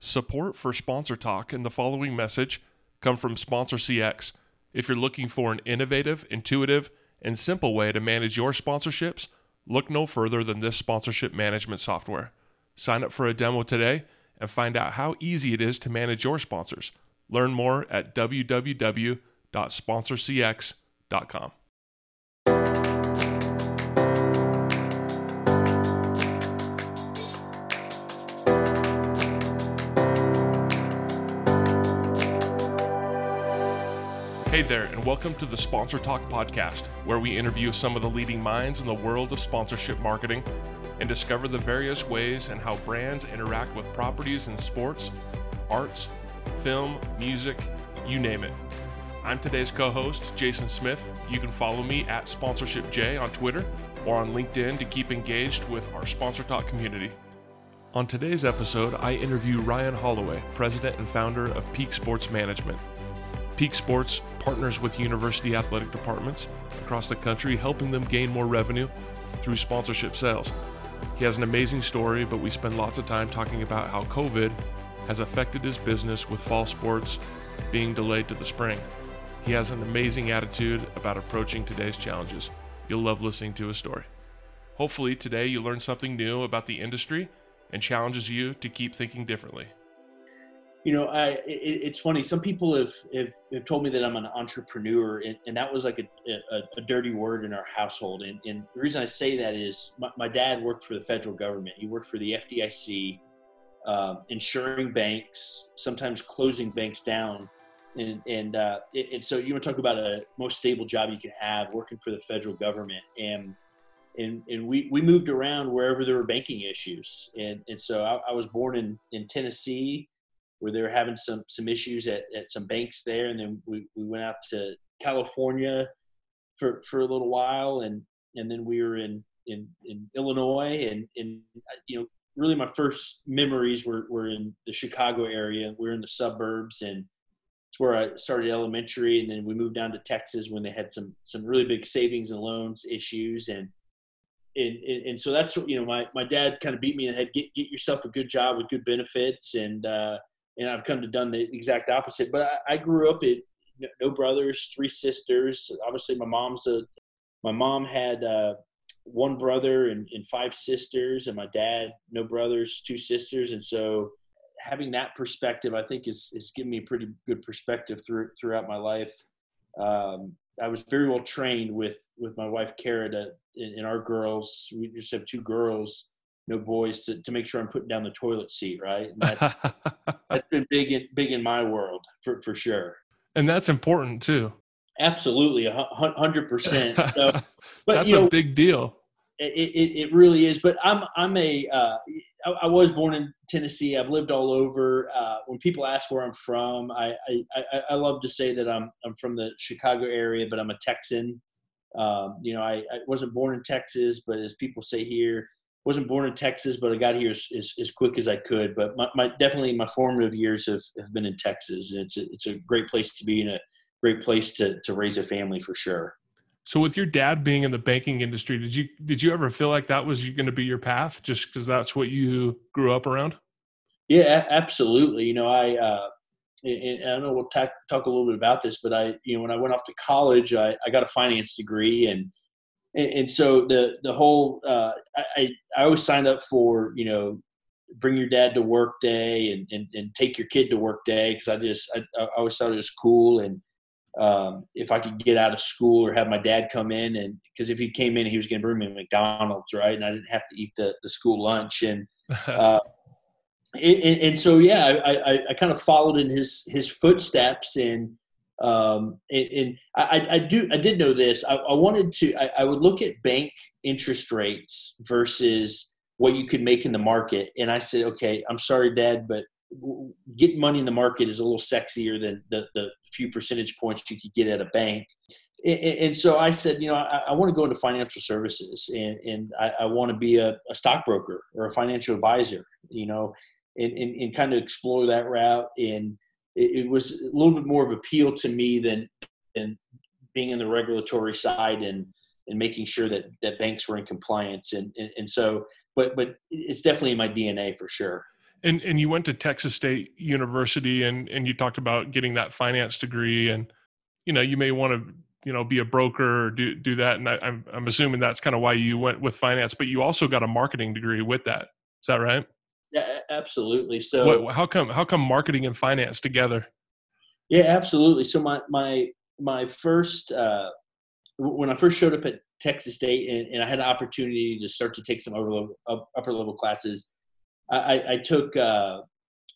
Support for Sponsor Talk and the following message come from Sponsor CX. If you're looking for an innovative, intuitive, and simple way to manage your sponsorships, look no further than this sponsorship management software. Sign up for a demo today and find out how easy it is to manage your sponsors. Learn more at www.sponsorcx.com. Hey there, and welcome to the Sponsor Talk podcast, where we interview some of the leading minds in the world of sponsorship marketing and discover the various ways and how brands interact with properties in sports, arts, film, music, you name it. I'm today's co host, Jason Smith. You can follow me at SponsorshipJ on Twitter or on LinkedIn to keep engaged with our Sponsor Talk community. On today's episode, I interview Ryan Holloway, president and founder of Peak Sports Management. Peak Sports partners with university athletic departments across the country, helping them gain more revenue through sponsorship sales. He has an amazing story, but we spend lots of time talking about how COVID has affected his business with fall sports being delayed to the spring. He has an amazing attitude about approaching today's challenges. You'll love listening to his story. Hopefully, today you learn something new about the industry and challenges you to keep thinking differently you know, I it, it's funny. Some people have, have, have told me that I'm an entrepreneur, and, and that was like a, a, a, dirty word in our household. And, and the reason I say that is my, my dad worked for the federal government. He worked for the FDIC, um, insuring banks, sometimes closing banks down. And and, uh, and so you want to talk about a most stable job you can have, working for the federal government, and and and we we moved around wherever there were banking issues. And and so I, I was born in in Tennessee where they were having some some issues at, at some banks there, and then we, we went out to California for for a little while, and and then we were in in, in Illinois, and and you know really my first memories were were in the Chicago area. We are in the suburbs, and it's where I started elementary, and then we moved down to Texas when they had some some really big savings and loans issues, and and, and, and so that's what you know my, my dad kind of beat me in the head get, get yourself a good job with good benefits. And uh, and I've come to done the exact opposite. But I, I grew up at no brothers, three sisters. Obviously, my mom's a my mom had uh, one brother and, and, five sisters, and my dad no brothers, two sisters, and so having that perspective, I think, is is given me a pretty good perspective through throughout my life. Um, I was very well trained with with my wife Kara to, and, and our girls. We just have two girls no boys to, to make sure I'm putting down the toilet seat, right? And that's that's been big in big in my world for for sure. And that's important too. Absolutely, a hundred percent. But that's you know, a big deal. It, it, it really is. But I'm I'm a uh, I, I was born in Tennessee. I've lived all over. Uh, when people ask where I'm from, I, I, I, I love to say that I'm I'm from the Chicago area, but I'm a Texan. Um, you know, I, I wasn't born in Texas, but as people say here, wasn't born in Texas, but I got here as, as, as quick as I could. But my, my, definitely my formative years have, have been in Texas. And it's a, it's a great place to be in a great place to, to raise a family for sure. So with your dad being in the banking industry, did you, did you ever feel like that was going to be your path just because that's what you grew up around? Yeah, absolutely. You know, I, uh, and, I don't know, we'll talk, talk a little bit about this, but I, you know, when I went off to college, I, I got a finance degree and, and, and so the the whole uh, I I always signed up for you know bring your dad to work day and, and, and take your kid to work day because I just I, I, always thought it was cool. And um, if I could get out of school or have my dad come in and because if he came in he was going to bring me McDonald's right? And I didn't have to eat the, the school lunch. And uh, and, and, so yeah I, I, I kind of followed in his his footsteps and um, and, and I, I, do I did know this. I, I wanted to I, I, would look at bank interest rates versus what you could make in the market, and I said, okay, I'm sorry, Dad, but getting money in the market is a little sexier than the, the few percentage points you could get at a bank. And, so I said, you know, I, I, want to go into financial services, and, and I, want to be a, a stockbroker or a financial advisor, you know, and, and, and kind of explore that route and it, it, was a little bit more of appeal to me than than being in the regulatory side and and making sure that that banks were in compliance and and, and so but but it's definitely in my DNA for sure. And and you went to Texas State University and and you talked about getting that finance degree and you know you may want to you know be a broker or do do that and I, I'm I'm assuming that's kind of why you went with finance but you also got a marketing degree with that is that right? Yeah, absolutely. So what, how come how come marketing and finance together? Yeah, absolutely. So my my my first uh, when I first showed up at Texas State and, and I had an opportunity to start to take some upper level, upper level classes, I, I took uh,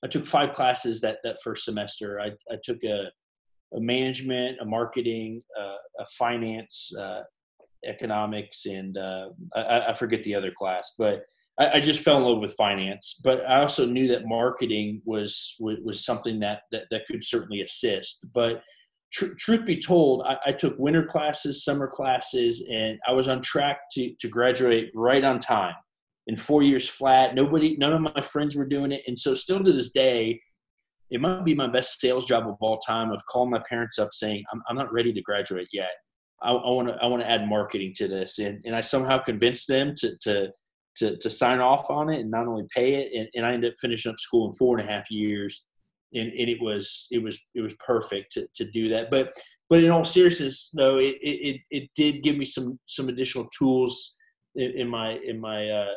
I took five classes that that first semester. I, I took a, a management, a marketing, uh, a finance, uh, economics, and uh, I, I, forget the other class, but I, I, just fell in love with finance. But I also knew that marketing was was, was something that, that that could certainly assist. But tr- truth be told, I, I, took winter classes, summer classes, and I was on track to to graduate right on time in four years flat. Nobody, none of my friends were doing it, and so still to this day, it might be my best sales job of all time. Of calling my parents up saying, "I'm, I'm not ready to graduate yet. I want to I want to add marketing to this," and and I somehow convinced them to to to, to sign off on it and not only pay it. And, and I ended up finishing up school in four and a half years. And, and it was it was it was perfect to, to do that. But but in all seriousness, though, it, it, it did give me some some additional tools in, in my in my uh,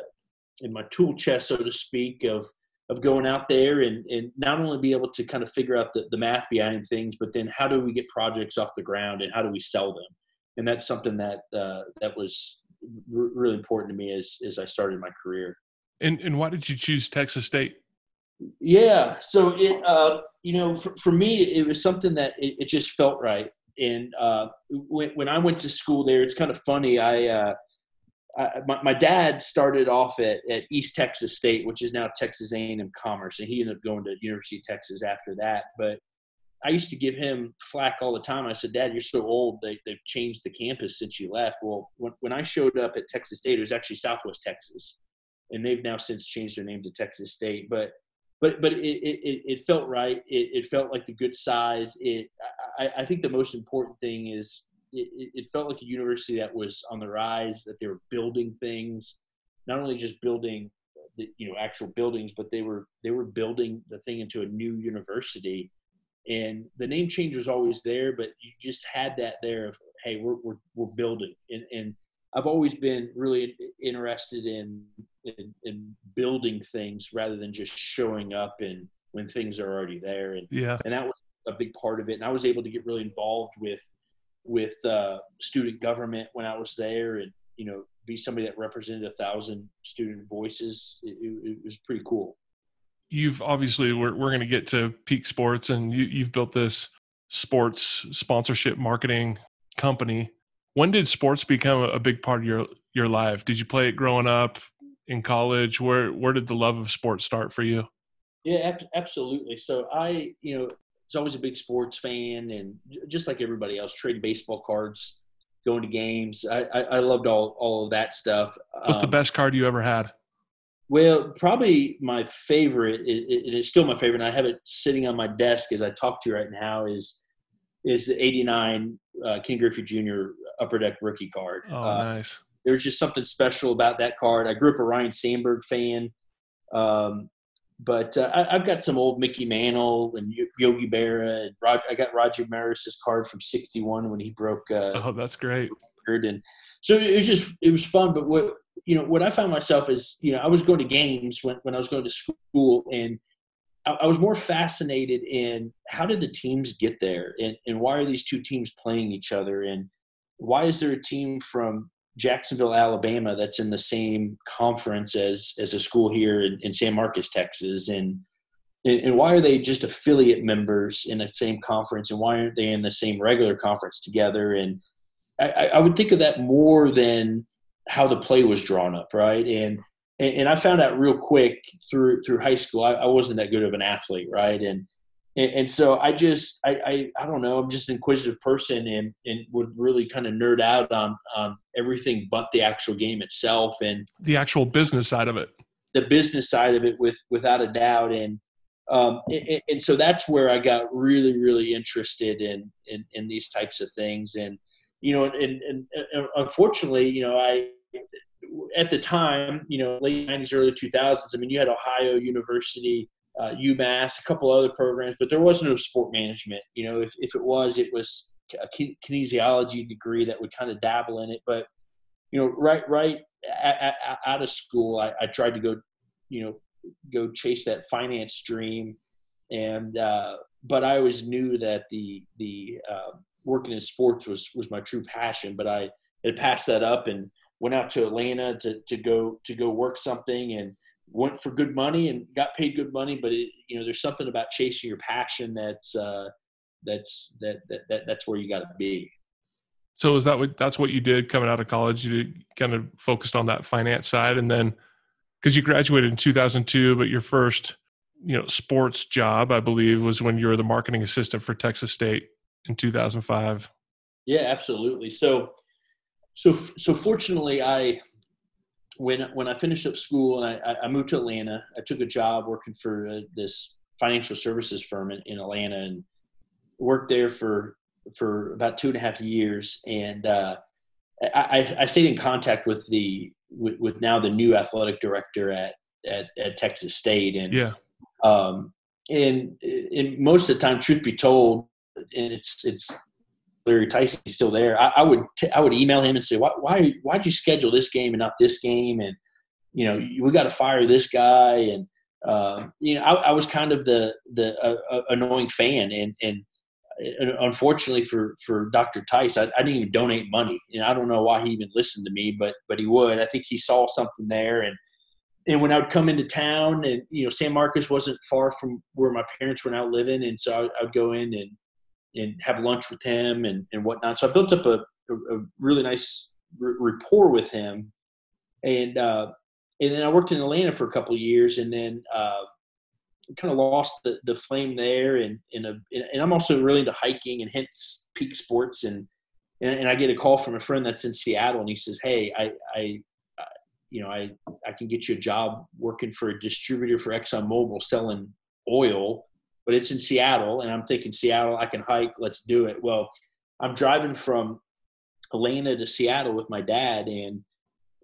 in my tool chest, so to speak, of of going out there and, and not only be able to kind of figure out the, the math behind things, but then how do we get projects off the ground and how do we sell them? And that's something that uh, that was r- really important to me as as I started my career. And and why did you choose Texas State? Yeah, so it uh, you know for, for me it was something that it, it just felt right. And uh, when when I went to school there, it's kind of funny. I, uh, I my, my dad started off at, at East Texas State, which is now Texas A&M Commerce, and he ended up going to University of Texas after that. But I used to give him flack all the time. I said, Dad, you're so old. They, they've changed the campus since you left. Well, when, when I showed up at Texas State, it was actually Southwest Texas. And they've now since changed their name to Texas State. But but but it, it, it felt right. It, it felt like the good size. It I, I think the most important thing is it, it felt like a university that was on the rise, that they were building things, not only just building the you know actual buildings, but they were they were building the thing into a new university and the name change was always there, but you just had that there of hey, we're we're, we're building, and, and I've always been really interested in, in, in building things rather than just showing up and when things are already there, and yeah, and that was a big part of it, and I was able to get really involved with with uh, student government when I was there, and you know be somebody that represented a thousand student voices. It, it, it was pretty cool you've obviously we're we're going to get to peak sports and you you've built this sports sponsorship marketing company. When did sports become a big part of your your life? Did you play it growing up in college? Where where did the love of sports start for you? Yeah absolutely. So i you know was always a big sports fan and just like everybody else trading baseball cards going to games. I i, I loved all all of that stuff. What's um, the best card you ever had well, probably my favorite. It, it is still my favorite. And I have it sitting on my desk as I talk to you right now. Is is the '89 uh, Ken Griffey Jr. Upper Deck rookie card? Oh, uh, nice. There's just something special about that card. I grew up a Ryne Sandberg fan, um, but uh, I, have got some old Mickey Mantle and Yogi Berra. And Roger, I got Roger Maris's card from '61 when he broke. Uh, oh, that's great. And so it was just it was fun. But what you know, what I found myself is, you know, I was going to games when, when I was going to school and I, I was more fascinated in how did the teams get there and, and why are these two teams playing each other and why is there a team from Jacksonville, Alabama that's in the same conference as, as a school here in, in San Marcos, Texas and, and why are they just affiliate members in the same conference and why aren't they in the same regular conference together? And I, I would think of that more than how the play was drawn up, right? And and, I found out real quick through through high school, I, I wasn't that good of an athlete, right? And and, and so I just I, I, I don't know. I'm just an inquisitive person and and would really kind of nerd out on on everything but the actual game itself and the actual business side of it. the business side of it with without a doubt. And um and, and so that's where I got really really interested in in in these types of things. And you know and, and, and unfortunately you know I at the time, you know, late '90s, early 2000s. I mean, you had Ohio University, uh, UMass, a couple other programs, but there was no sport management. You know, if if it was, it was a kinesiology degree that would kind of dabble in it. But you know, right right out of school, I, I tried to go, you know, go chase that finance stream, and uh, but I always knew that the the uh, working in sports was was my true passion. But I had passed that up and went out to Atlanta to to go to go work something and went for good money and got paid good money. But it, you know, there's something about chasing your passion that's uh, that's that, that that that's where you got to be. So is that what that's what you did coming out of college? You kind of focused on that finance side, and then because you graduated in 2002, but your first you know sports job, I believe, was when you were the marketing assistant for Texas State in 2005. Yeah, absolutely. So, so so fortunately, I when when I finished up school and I, I moved to Atlanta, I took a job working for uh, this financial services firm in, in Atlanta and worked there for for about two and a half years, and uh, I, I, stayed in contact with the with, with, now the new athletic director at, at, at Texas State, and yeah, um, and, and most of the time, truth be told, and it's it's Larry Tyson still there. I, I would t- I would email him and say, why why why'd you schedule this game and not this game? And you know, we got to fire this guy. And uh, you know, I, I, was kind of the the uh, uh annoying fan, and and unfortunately for for Dr. Teis, I, I, didn't even donate money, and I don't know why he even listened to me, but but he would. I think he saw something there, and and when I would come into town, and you know, San Marcos wasn't far from where my parents were now living, and so I, would go in and and have lunch with him and and whatnot. So I built up a a, a really nice rapport with him, and uh, and then I worked in Atlanta for a couple years, and then. Uh, kind of lost the, the flame there and in a and I'm also really into hiking and hence peak sports and, and, and I get a call from a friend that's in Seattle and he says hey I I you know I I can get you a job working for a distributor for ExxonMobil selling oil but it's in Seattle and I'm thinking Seattle I can hike let's do it well I'm driving from Atlanta to Seattle with my dad and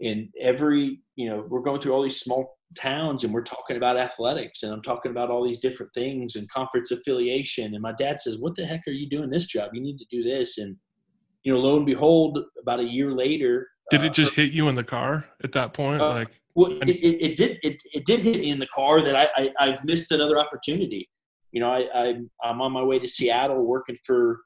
and every you know we're going through all these small towns and we're talking about athletics and I'm talking about all these different things and conference affiliation. And my dad says, What the heck are you doing this job? You need to do this. And, you know, lo and behold, about a year later. Did it uh, just hit you in the car at that point? Uh, like, well, it, it, it, did. It, it did hit me in the car that I, I have missed another opportunity. You know, I, I I'm on my way to Seattle working for.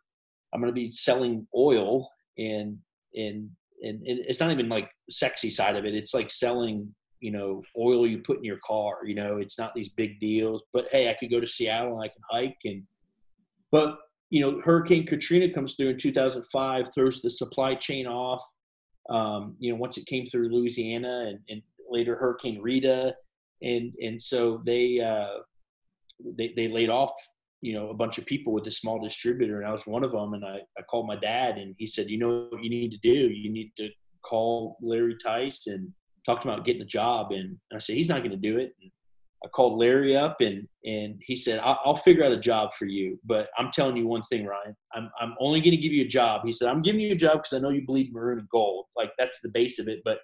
I'm going to be selling oil and and and, and it's not even like sexy side of it. It's like selling you know oil you put in your car you know it's not these big deals but hey i could go to seattle and i can hike and but you know hurricane katrina comes through in 2005 throws the supply chain off um, you know once it came through louisiana and, and later hurricane rita and and so they uh, they, they laid off you know a bunch of people with a small distributor and i was one of them and I, I called my dad and he said you know what you need to do you need to call larry teis and talked about getting a job, and I said he's not going to do it. And I called Larry up, and and he said I'll, I'll, figure out a job for you, but I'm telling you one thing, Ryan. I'm I'm only going to give you a job. He said I'm giving you a job because I know you bleed maroon and gold. Like that's the base of it. But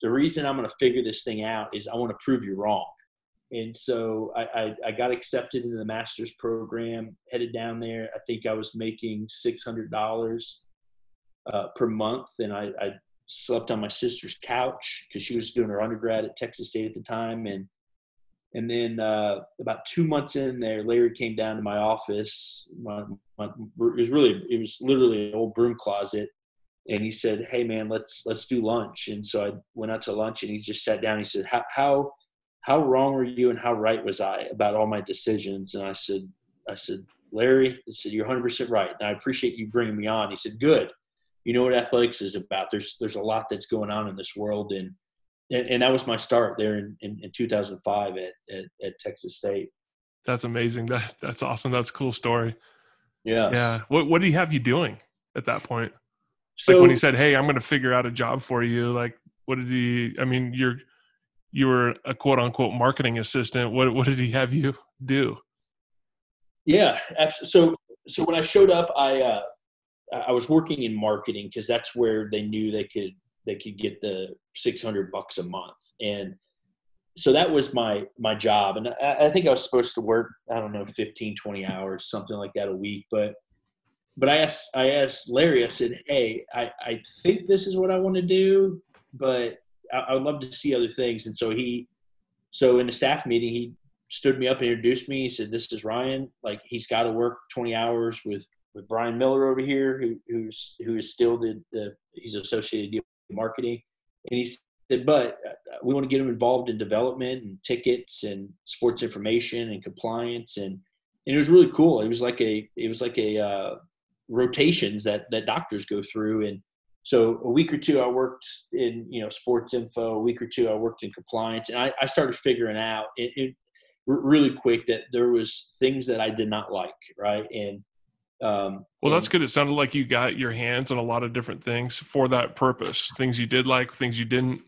the reason I'm going to figure this thing out is I want to prove you wrong. And so I, I, I, got accepted into the master's program, headed down there. I think I was making $600 uh, per month. And I, I slept on my sister's couch because she was doing her undergrad at Texas State at the time, and and then uh, about two months in there, Larry came down to my office. My, my, it was really, it was literally an old broom closet, and he said, "Hey man, let's let's do lunch." And so I went out to lunch, and he just sat down. He said, "How how wrong were you, and how right was I about all my decisions?" And I said, "I said, Larry, I said you're 100 percent right, and I appreciate you bringing me on." He said, "Good." you know what athletics is about. There's there's a lot that's going on in this world, and and, and that was my start there in, in, in 2005 at, at, at Texas State. That's amazing. That that's awesome. That's a cool story. Yeah. Yeah. What what did he have you doing at that point? So, like when he said, "Hey, I'm going to figure out a job for you." Like, what did he? I mean, you're you were a quote unquote marketing assistant. What what did he have you do? Yeah. So so when I showed up, I uh, I was working in marketing because that's where they knew they could they could get the 600 bucks a month and so that was my my job and I, I, think i was supposed to work i don't know 15 20 hours something like that a week but but i asked i asked larry i said hey i i think this is what i want to do but I, would love to see other things. And so he so in the staff meeting he stood me up and introduced me. He said this is ryan. Like he's got to work 20 hours with with brian miller over here who who's who is still the, the he's associated with marketing. And he said, but uh, we want to get him involved in development and tickets and sports information and compliance. And and it was really cool. It was like a it was like a uh, rotations that that doctors go through. And so a week or two I worked in you know sports info. A week or two I worked in compliance, and I, I started figuring out it, it really quick that there was things that I did not like, right? And um, well, that's good. It sounded like you got your hands on a lot of different things for that purpose. Things you did like, things you didn't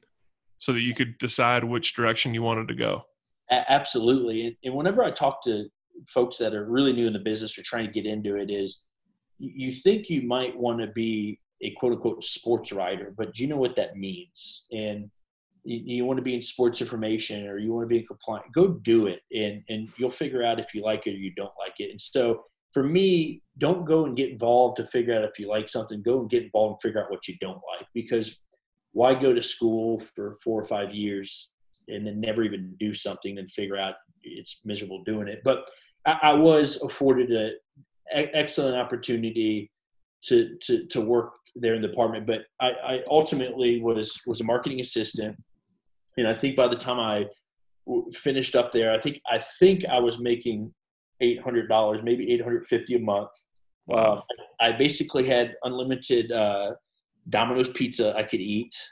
so that you could decide which direction you wanted to go. Absolutely. And, and whenever I talk to folks that are really new in the business or trying to get into it, is you think you might want to be a quote unquote sports writer, but do you know what that means? And you, you want to be in sports information or you want to be in compliance, go do it and, and you'll figure out if you like it or you don't like it. And so for me, don't go and get involved to figure out if you like something. Go and get involved and figure out what you don't like because why go to school for four or five years and then never even do something and figure out it's miserable doing it. But I, I was afforded an excellent opportunity to, to, to work there in the department. But I, I ultimately was, was a marketing assistant. And I think by the time I finished up there, I think, I think I was making $800, maybe 850 a month. Wow. Uh, I basically had unlimited, uh, Domino's pizza I could eat.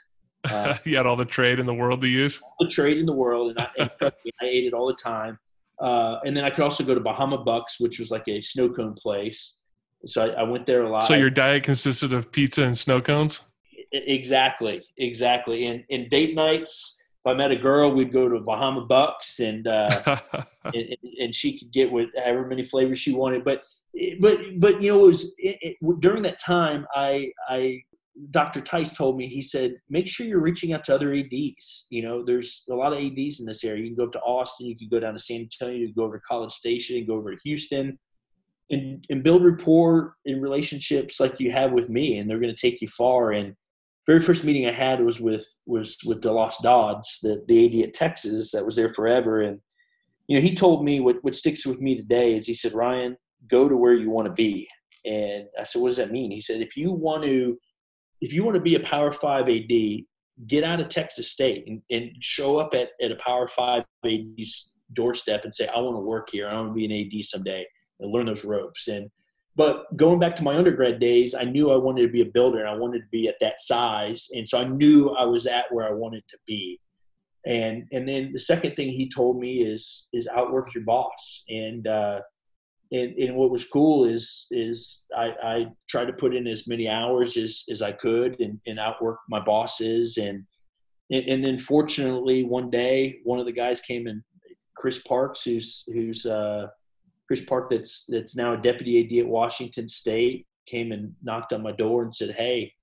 Uh, you had all the trade in the world to use. All the trade in the world, and I, I ate it all the time. Uh, and then I could also go to Bahama Bucks, which was like a snow cone place. So I, I went there a lot. So your diet consisted of pizza and snow cones. Exactly, exactly. And and date nights, if I met a girl, we'd go to Bahama Bucks, and uh, and, and, she could get whatever many flavors she wanted. But but but you know, it was it, it, during that time I I Dr. Teis told me, he said, make sure you're reaching out to other ADs. You know, there's a lot of ADs in this area. You can go up to Austin, you can go down to San Antonio, you can go over to College Station, and go over to Houston, and, and build rapport in relationships like you have with me, and they're going to take you far. And very first meeting I had was with was with DeLoss Dodds, the, the AD at Texas that was there forever. And you know, he told me what what sticks with me today is he said, Ryan, go to where you want to be. And I said, what does that mean? He said, if you want to if you want to be a Power Five AD, get out of Texas State and, and show up at, at a Power Five AD's doorstep and say, I want to work here. I want to be an AD someday and learn those ropes. And but going back to my undergrad days, I knew I wanted to be a builder and I wanted to be at that size. And so I knew I was at where I wanted to be. And and then the second thing he told me is is outwork your boss. And uh, and, and what was cool is is I, I tried to put in as many hours as, as I could and, and outwork my bosses and, and, and then fortunately one day one of the guys came in Chris Parks who's who's uh, Chris Park that's that's now a deputy AD at Washington State came and knocked on my door and said hey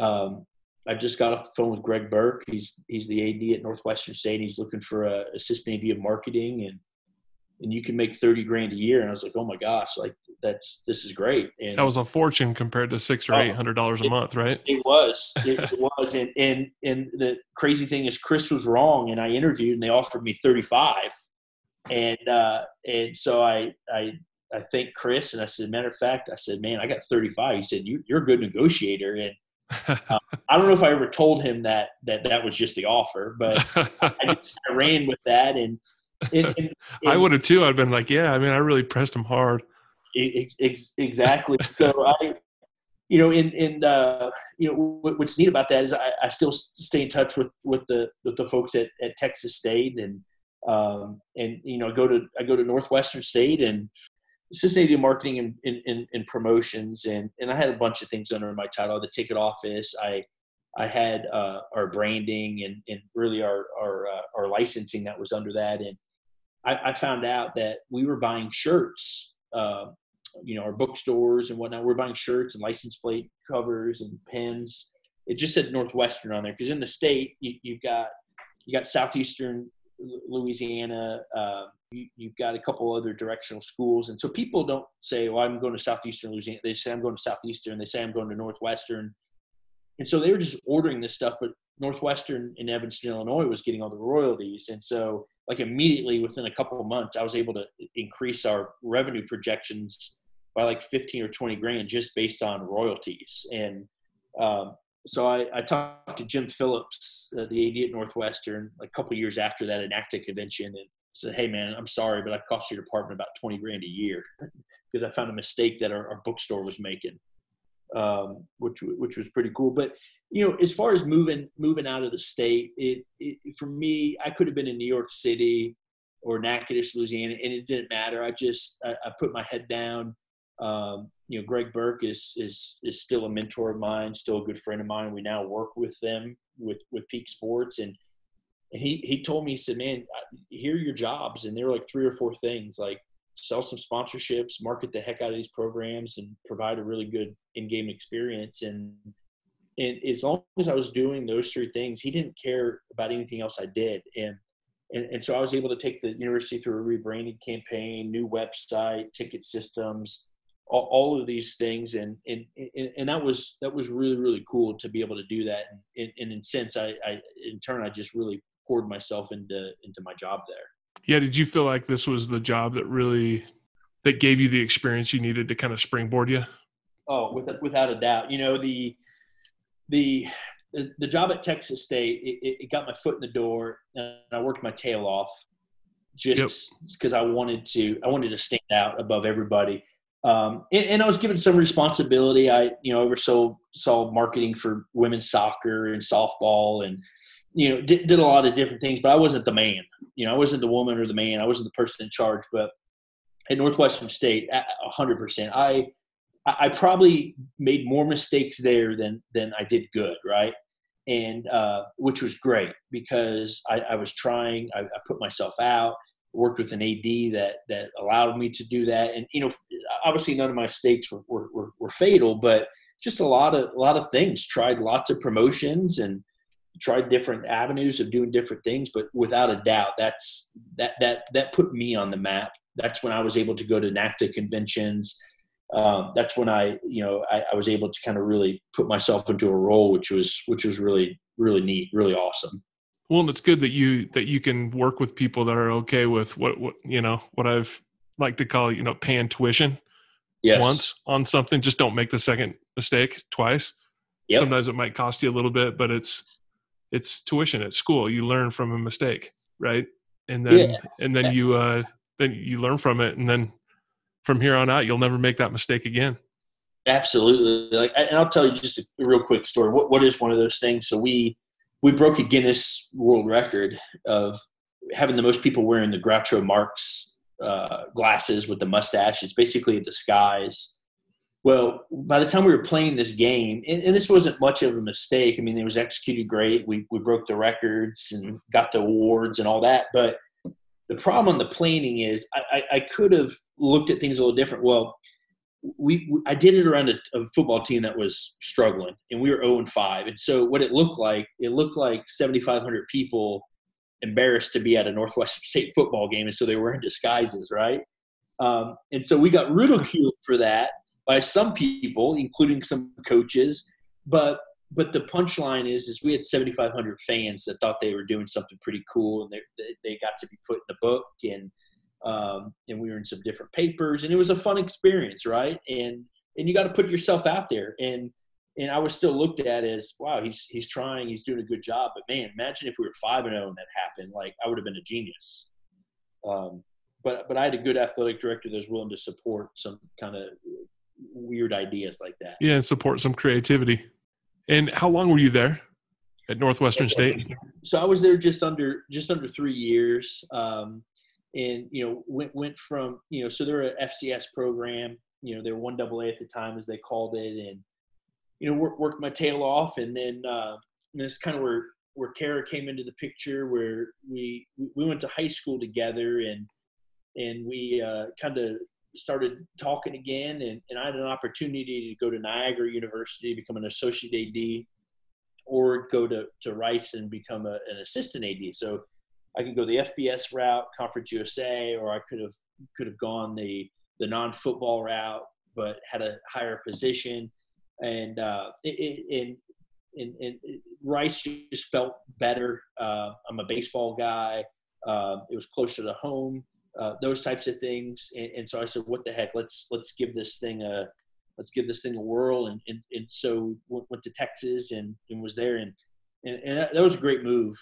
um, I just got off the phone with Greg Burke he's he's the AD at Northwestern State he's looking for a assistant AD of marketing and and you can make 30 grand a year. And I was like, oh my gosh, like that's, this is great. And that was a fortune compared to six or oh, eight hundred dollars a month, right? It was, it was. And, and, and the crazy thing is Chris was wrong. And I interviewed and they offered me 35. And, uh, and so I, I, I thanked Chris and I said, matter of fact, I said, man, I got 35. He said, you, you're a good negotiator. And, uh, I don't know if I ever told him that that that was just the offer, but I just I ran with that, and and, and, I would have too. I'd been like, yeah. I mean, I really pressed him hard. Ex- exactly. so I, you know, in in uh, you know, what's neat about that is I, I still stay in touch with with the with the folks at, at Texas State and um, and you know, I go to I go to Northwestern State and assistant marketing and, and, and, promotions and and I had a bunch of things under my title. The ticket office. I I had uh, our branding and, and really our our, uh, our licensing that was under that. And I, I found out that we were buying shirts, uh, you know, our bookstores and whatnot. We're buying shirts and license plate covers and pens it just said Northwestern on there because in the state you, you've got you got Southeastern Louisiana. Uh, you, have got a couple other directional schools, and so people don't say, "Well, I'm going to Southeastern Louisiana." They say, "I'm going to Southeastern." They say, "I'm going to Northwestern." And so they were just ordering this stuff, but Northwestern in Evanston, Illinois, was getting all the royalties, and so like immediately within a couple of months, I was able to increase our revenue projections by like 15 or 20 grand just based on royalties. And um, so I, I, talked to Jim Phillips, uh, the AD at Northwestern, a couple years after that NACDA convention, and said, "Hey, man, I'm sorry, but I cost your department about 20 grand a year because I found a mistake that our, our bookstore was making, um, which which was pretty cool." But you know, as far as moving moving out of the state, it, it for me, I could have been in New York City or Natchitoches, Louisiana, and it didn't matter. I just I, I put my head down. Um, you know, Greg Burke is is is still a mentor of mine, still a good friend of mine. We now work with them with with Peak Sports, and and he he told me he said, "Man, here are your jobs," and there were like three or four things like sell some sponsorships, market the heck out of these programs, and provide a really good in-game experience. And and as long as I was doing those three things, he didn't care about anything else I did. And and, and so I was able to take the university through a rebranding campaign, new website, ticket systems, all, all of these things, and, and and that was that was really really cool to be able to do that. And, and in sense, I, I in turn I just really poured myself into into my job there. Yeah, did you feel like this was the job that really that gave you the experience you needed to kind of springboard you? Oh, with, without a doubt. You know the the the, the job at Texas State it, it, got my foot in the door, and I worked my tail off just because yep. I wanted to I wanted to stand out above everybody. Um, and, and, I was given some responsibility. I, you know, oversaw saw marketing for women's soccer and softball, and you know, did, did a lot of different things. But I wasn't the man. You know, I wasn't the woman or the man. I wasn't the person in charge. But at Northwestern State, hundred percent, I, I probably made more mistakes there than than I did good. Right. And uh, which was great because I, I was trying. I, I put myself out worked with an AD that that allowed me to do that. And you know, obviously none of my stakes were, were, were, were fatal, but just a lot of a lot of things. Tried lots of promotions and tried different avenues of doing different things. But without a doubt, that's that that that put me on the map. That's when I was able to go to NACDA conventions. Um, that's when I, you know, I, I was able to kind of really put myself into a role, which was which was really really neat, really awesome. Well, and it's good that you that you can work with people that are okay with what what you know what I've like to call you know paying tuition yes. once on something. Just don't make the second mistake twice. Yep. Sometimes it might cost you a little bit, but it's it's tuition at school. You learn from a mistake, right? And then yeah. and then you uh then you learn from it, and then from here on out, you'll never make that mistake again. Absolutely. Like, and I'll tell you just a real quick story. What what is one of those things? So we we broke a Guinness World Record of having the most people wearing the Groucho Marx uh, glasses with the mustache. It's basically a disguise. Well, by the time we were playing this game, and, and, this wasn't much of a mistake. I mean, it was executed great. We we broke the records and got the awards and all that. But the problem on the planning is, I, I, I could have looked at things a little different. Well, we, I did it around a, a, football team that was struggling, and we were zero oh and five. And so what it looked like, it looked like seventy five hundred people embarrassed to be at a Northwestern State football game, and so they were in disguises, right? Um, and so we got ridiculed for that by some people, including some coaches. But but the punchline is is we had 7,500 fans that thought they were doing something pretty cool, and they they got to be put in the book and um, and we were in some different papers, and it was a fun experience, right? And and you got to put yourself out there, and and I was still looked at as wow, he's he's trying, he's doing a good job, but man, imagine if we were five and zero oh and that happened, like I would have been a genius. Um, but but I had a good athletic director that was willing to support some kind of weird ideas like that. Yeah, and support some creativity. And how long were you there at Northwestern State? So I was there just under just under three years. Um, and you know went went from you know so they're a FCS program. You know they're one double A at the time as they called it, and you know worked, worked my tail off, and then uh, this kind of where where Kara came into the picture, where we we went to high school together, and and we uh, kind of started talking again, and, and I had an opportunity to go to Niagara University, become an associate AD or go to, to Rice and become a, an assistant AD. So I could go the FBS route, Conference USA, or I could have could have gone the the non football route, but had a higher position. And uh, in, in, in, Rice just felt better. Uh, I'm a baseball guy. Uh, it was closer to home. Uh, those types of things. And, and, so I said, "What the heck? Let's let's give this thing a let's give this thing a whirl." And and, and so went, went to Texas and, and was there, and and, and that, that was a great move.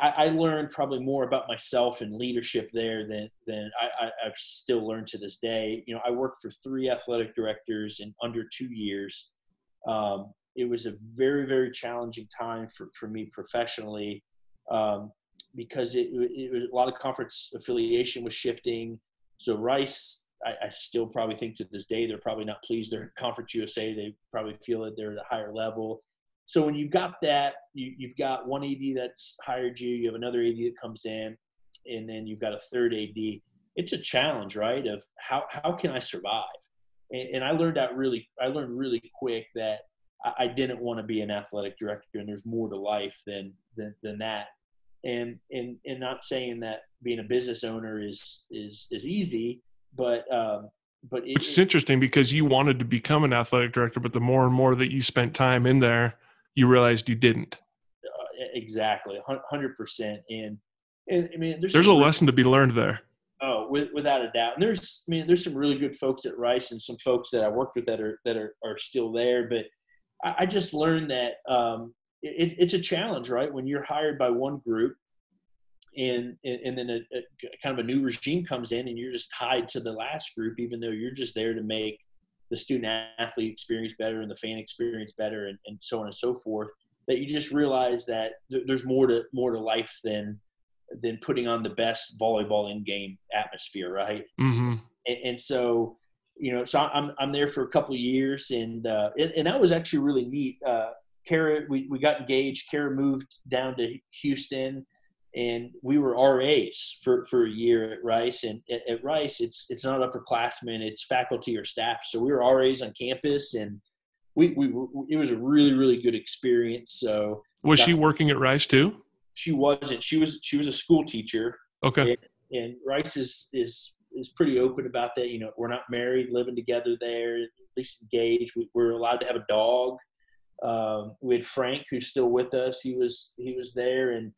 I, I, learned probably more about myself and leadership there than than I, have still learned to this day. You know, I worked for three athletic directors in under two years. Um, it was a very very challenging time for, for me professionally um, because it, it, was a lot of conference affiliation was shifting. So Rice, I, I, still probably think to this day they're probably not pleased they're Conference USA. They probably feel that they're at a higher level. So when you've got that, you, you've got one AD that's hired you, you have another AD that comes in, and then you've got a third AD. It's a challenge, right? Of how how can I survive? And, and I learned that really, I learned really quick that I, I didn't want to be an athletic director, and there's more to life than than, than that. And and and not saying that being a business owner is is is easy, but um, but it, it's interesting because you wanted to become an athletic director, but the more and more that you spent time in there, you realized you didn't. Uh, exactly, hundred percent. And and I mean, there's, there's a really, lesson to be learned there. Oh, with, without a doubt. And there's, I mean, there's some really good folks at Rice and some folks that I worked with that are that are, are still there. But I, I just learned that um, it, it's a challenge, right? When you're hired by one group, and and, and then a, a, kind of a new regime comes in, and you're just tied to the last group, even though you're just there to make the student athlete experience better and the fan experience better and, and so on and so forth that you just realize that there's more to more to life than than putting on the best volleyball in game atmosphere right mm-hmm. and, and, so you know so i'm i'm there for a couple of years and uh and, and that was actually really neat uh Kara, we, we got engaged. Kara moved down to Houston and we were RAs for, for a year at Rice. And at, at, Rice, it's it's not upperclassmen, it's faculty or staff. So we were RAs on campus, and we, we it was a really really good experience. So was she working at Rice too? She wasn't. She was she was a school teacher. Okay. And, and Rice is is is pretty open about that. You know, we're not married, living together there, at least engaged. We, we're allowed to have a dog. Um, we had Frank, who's still with us. He was he was there, and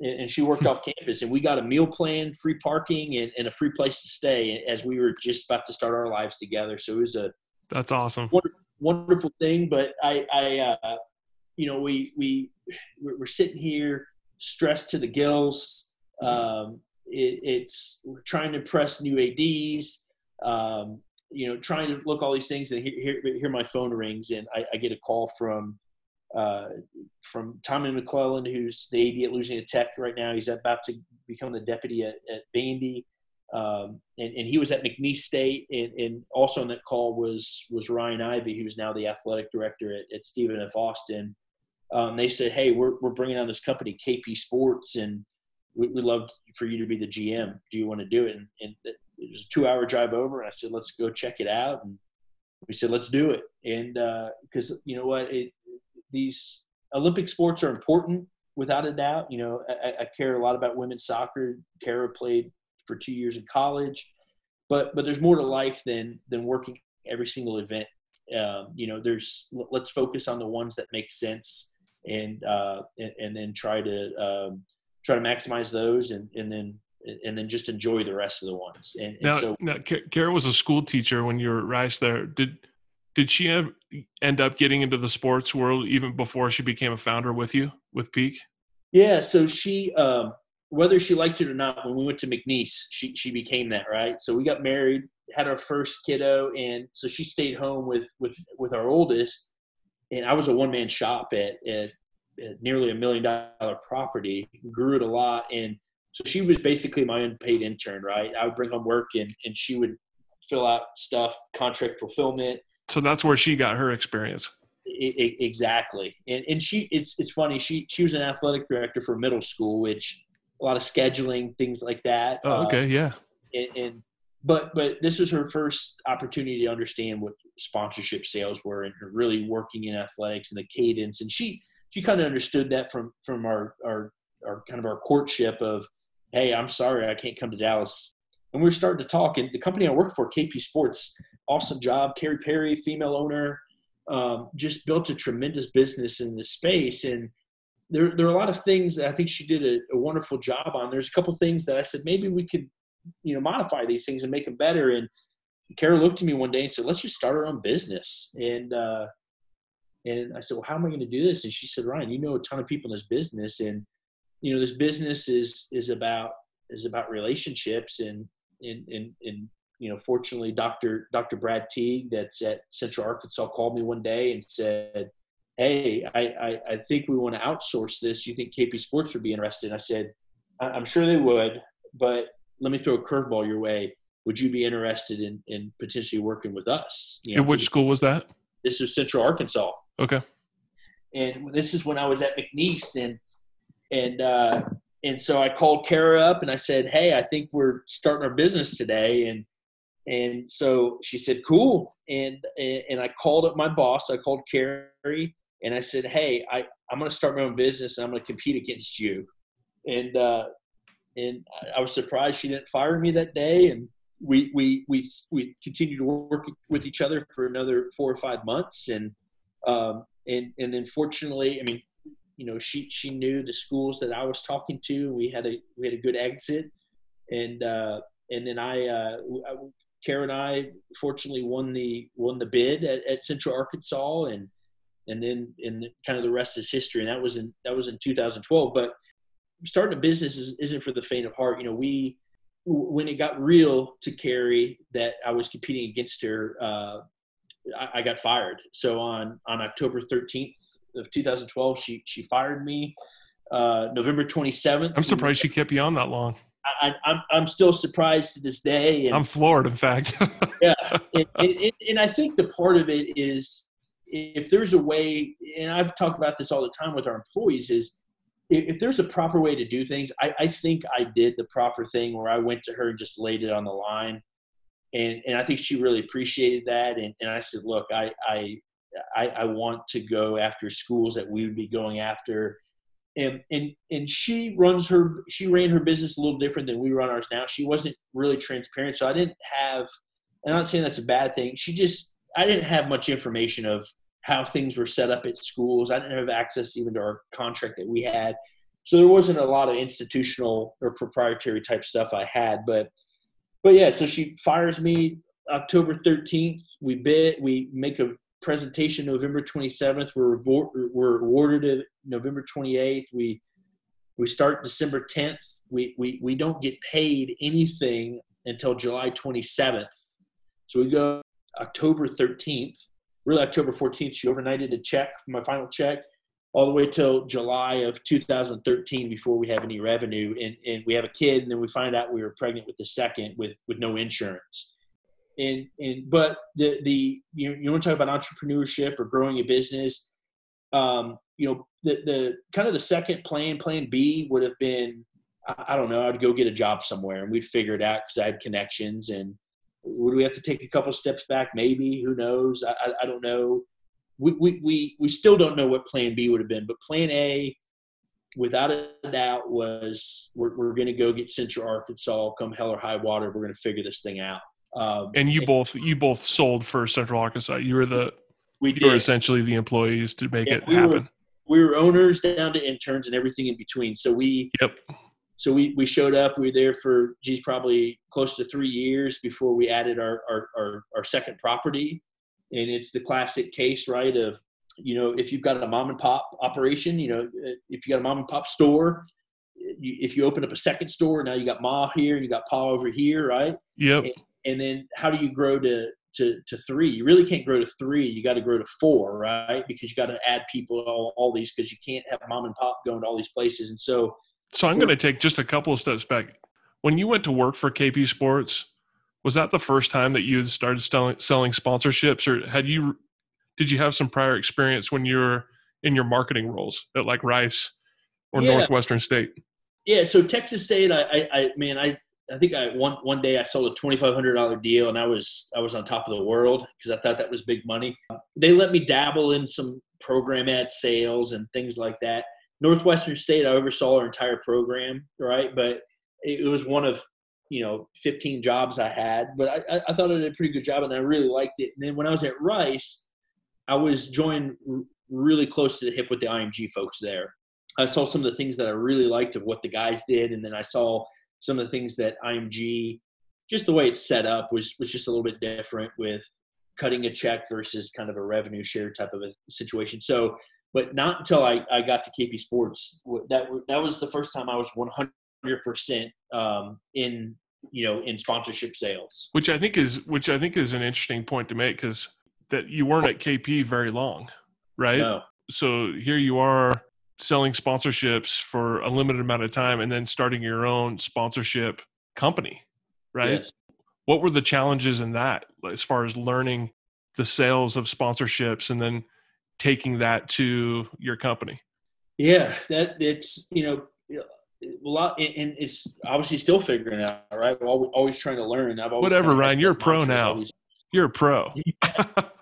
and she worked off campus and we got a meal plan free parking and, and, a free place to stay as we were just about to start our lives together. So it was a that's awesome. wonderful, wonderful thing but i i uh, you know we we we're sitting here stressed to the gills. Um, it, it's we're trying to impress new ads um, you know trying to look all these things and here, hear, hear my phone rings and I, I get a call from uh, from Tommy McClelland, who's the AD at Louisiana Tech right now. He's about to become the deputy at, at Vandy. Um, and, and, he was at McNeese State, and, and, also on that call was was Ryan Ivey, who's now the athletic director at, at Stephen F. Austin. Um, they said, "Hey, we're we're bringing on this company, KP Sports, and we, would love for you to be the GM. Do you want to do it?" And, and it was a two-hour drive over, and I said, "Let's go check it out." And we said, "Let's do it." And because uh, you know what, it, these Olympic sports are important without a doubt. You know, I, I, care a lot about women's soccer. Kara played for two years in college, but but there's more to life than than working every single event. Um, you know, there's let's focus on the ones that make sense and uh, and, and then try to um, try to maximize those and and then and then just enjoy the rest of the ones. And, and now, so, now, Kara was a school teacher when you were at Rice. There, did did she end up getting into the sports world even before she became a founder with you with Peak? Yeah, so she, um, whether she liked it or not, when we went to McNeese, she she became that right. So we got married, had our first kiddo, and so she stayed home with with with our oldest. And I was a one man shop at, at, at nearly a million dollar property, grew it a lot, and so she was basically my unpaid intern, right? I would bring home work, and and she would fill out stuff, contract fulfillment so that's where she got her experience. exactly, and and she it's it's funny she she was an athletic director for middle school, which a lot of scheduling things like that. Oh, okay, uh, yeah. And, and but but this was her first opportunity to understand what sponsorship sales were and really working in athletics and the cadence. And she she kind of understood that from from our our our kind of our courtship of, hey, I'm sorry I can't come to Dallas. And we were starting to talk, and the company I worked for, KP Sports, awesome job. Carrie Perry, female owner, um, just built a tremendous business in this space. And there, there are a lot of things that I think she did a, a wonderful job on. There's a couple things that I said maybe we could, you know, modify these things and make them better. And Kara looked at me one day and said, "Let's just start our own business." And uh, and I said, "Well, how am I going to do this?" And she said, "Ryan, you know a ton of people in this business, and you know this business is is about is about relationships and and and, and you know, fortunately, Dr. Dr. Brad Teague, that's at Central Arkansas, called me one day and said, "Hey, I, I, I think we want to outsource this. You think KP Sports would be interested?" I said, "I'm sure they would, but let me throw a curveball your way. Would you be interested in in potentially working with us?" You know, which school was that? This is Central Arkansas. Okay. And this is when I was at McNeese, and and uh, and so I called Kara up and I said, "Hey, I think we're starting our business today." And and so she said, "Cool." And and I called up my boss. I called Carrie and I said, "Hey, I I'm going to start my own business and I'm going to compete against you." And uh, and I was surprised she didn't fire me that day. And we we we we continued to work with each other for another four or five months. And um, and and then fortunately, I mean, you know, she she knew the schools that I was talking to. We had a we had a good exit, and uh, and then I, uh, Kara and I fortunately won the won the bid at, at Central Arkansas, and and then and kind of the rest is history. And that was in that was in 2012. But starting a business is, isn't for the faint of heart. You know, we when it got real to Carrie that I was competing against her, uh, I, I, got fired. So on on October 13th of 2012, she she fired me. Uh, November 27th. I'm surprised she kept you on that long. I, am I'm, I'm still surprised to this day. And, I'm floored, in fact. yeah, and, and, and I think the part of it is if there's a way, and I've talked about this all the time with our employees, is if, there's a proper way to do things, I, I think I did the proper thing where I went to her and just laid it on the line. And, and I think she really appreciated that. And, and I said, look, I, I, I, I want to go after schools that we would be going after. And and and she runs her she ran her business a little different than we run ours now. She wasn't really transparent so i didn't have i'm not saying that's a bad thing. She just i didn't have much information of how things were set up at schools. I didn't have access even to our contract that we had. So there wasn't a lot of institutional or proprietary type stuff i had but but yeah so she fires me october 13th we bid we make a presentation November 27th. We're, we're awarded it November 28th. We we start December 10th. We, we, we don't get paid anything until July 27th. So we go October 13th, really October 14th. She overnighted a check my final check all the way till July of 2013 before we have any revenue. And, and we have a kid, and then we find out we were pregnant with the second with, with no insurance and and but the the you know, you want to talk about entrepreneurship or growing a business um, you know the the kind of the second plan plan b would have been I, don't know i'd go get a job somewhere and we'd figure it out because i had connections and would we have to take a couple steps back? Maybe who knows? I, I, I don't know. We, we, we, we still don't know what plan b would have been but plan a without a doubt was we're, we're going to go get central arkansas come hell or high water we're going to figure this thing out um, and you and, both you both sold for Central Arkansas. You were the we you were essentially the employees to make yeah, it we happen. Were, we were owners down to interns and everything in between. So we yep. So we, we showed up. We were there for geez probably close to three years before we added our our, our, our second property. And it's the classic case, right? Of you know if you've got a mom and pop operation, you know if you got a mom and pop store, you, if you open up a second store, now you got Ma here and you got Pa over here, right? Yep. And, and then how do you grow to to, to three? You really can't grow to three. You got to grow to four right? Because you got to add people all, all these because you can't have mom and pop going to all these places. And so so i'm going to take just a couple of steps back. When you went to work for kp sports was that the first time that you started selling, selling sponsorships or had you did you have some prior experience when you were in your marketing roles at like rice or yeah. northwestern state? Yeah so texas state I, I i man i I think I one one day I sold a twenty five hundred dollar deal and I was I was on top of the world because I thought that was big money. They let me dabble in some program ad sales and things like that. Northwestern State, I oversaw our entire program, right? But it, was one of you know 15 jobs I had, but I, I thought I did a pretty good job, and I really liked it. And then when I was at Rice, I was joined really close to the hip with the IMG folks there. I saw some of the things that I really liked of what the guys did, and then I saw some of the things that IMG, just the way it's set up, was was just a little bit different with cutting a check versus kind of a revenue share type of a situation. So, but not until I, I got to KP Sports that that was the first time I was 100 percent um, in you know in sponsorship sales. Which I think is which I think is an interesting point to make because that you weren't at KP very long, right? No. So here you are selling sponsorships for a limited amount of time and then starting your own sponsorship company, right? Yes. What were the challenges in that as far as learning the sales of sponsorships and then taking that to your company? Yeah, that it's you know a lot, and it's obviously still figuring out. Right, We're always, always trying to learn. I've always whatever, Ryan. You're a pro now. Always, you're a pro.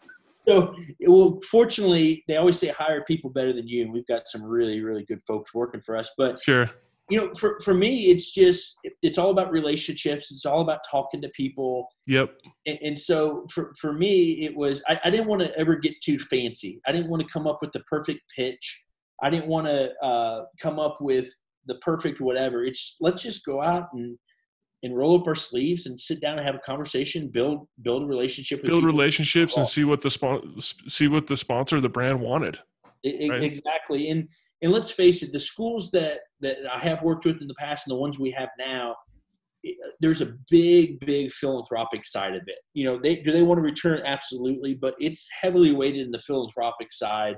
so well fortunately they always say hire people better than you and we've got some really really good folks working for us. But sure. you know for, for me it's just it's all about relationships. It's all about talking to people. Yep. And, and so for, for me it was I, I didn't want to ever get too fancy. I didn't want to come up with the perfect pitch. I didn't want to uh, come up with the perfect whatever. It's let's just go out and and roll up our sleeves and sit down and have a conversation, build build a relationship, build relationships, and see what the spon- see what the sponsor, the brand wanted. It, right? Exactly, and and let's face it, the schools that that I have worked with in the past and the ones we have now, there's a big, big philanthropic side of it. You know, they do they want to return? Absolutely, but it's heavily weighted in the philanthropic side.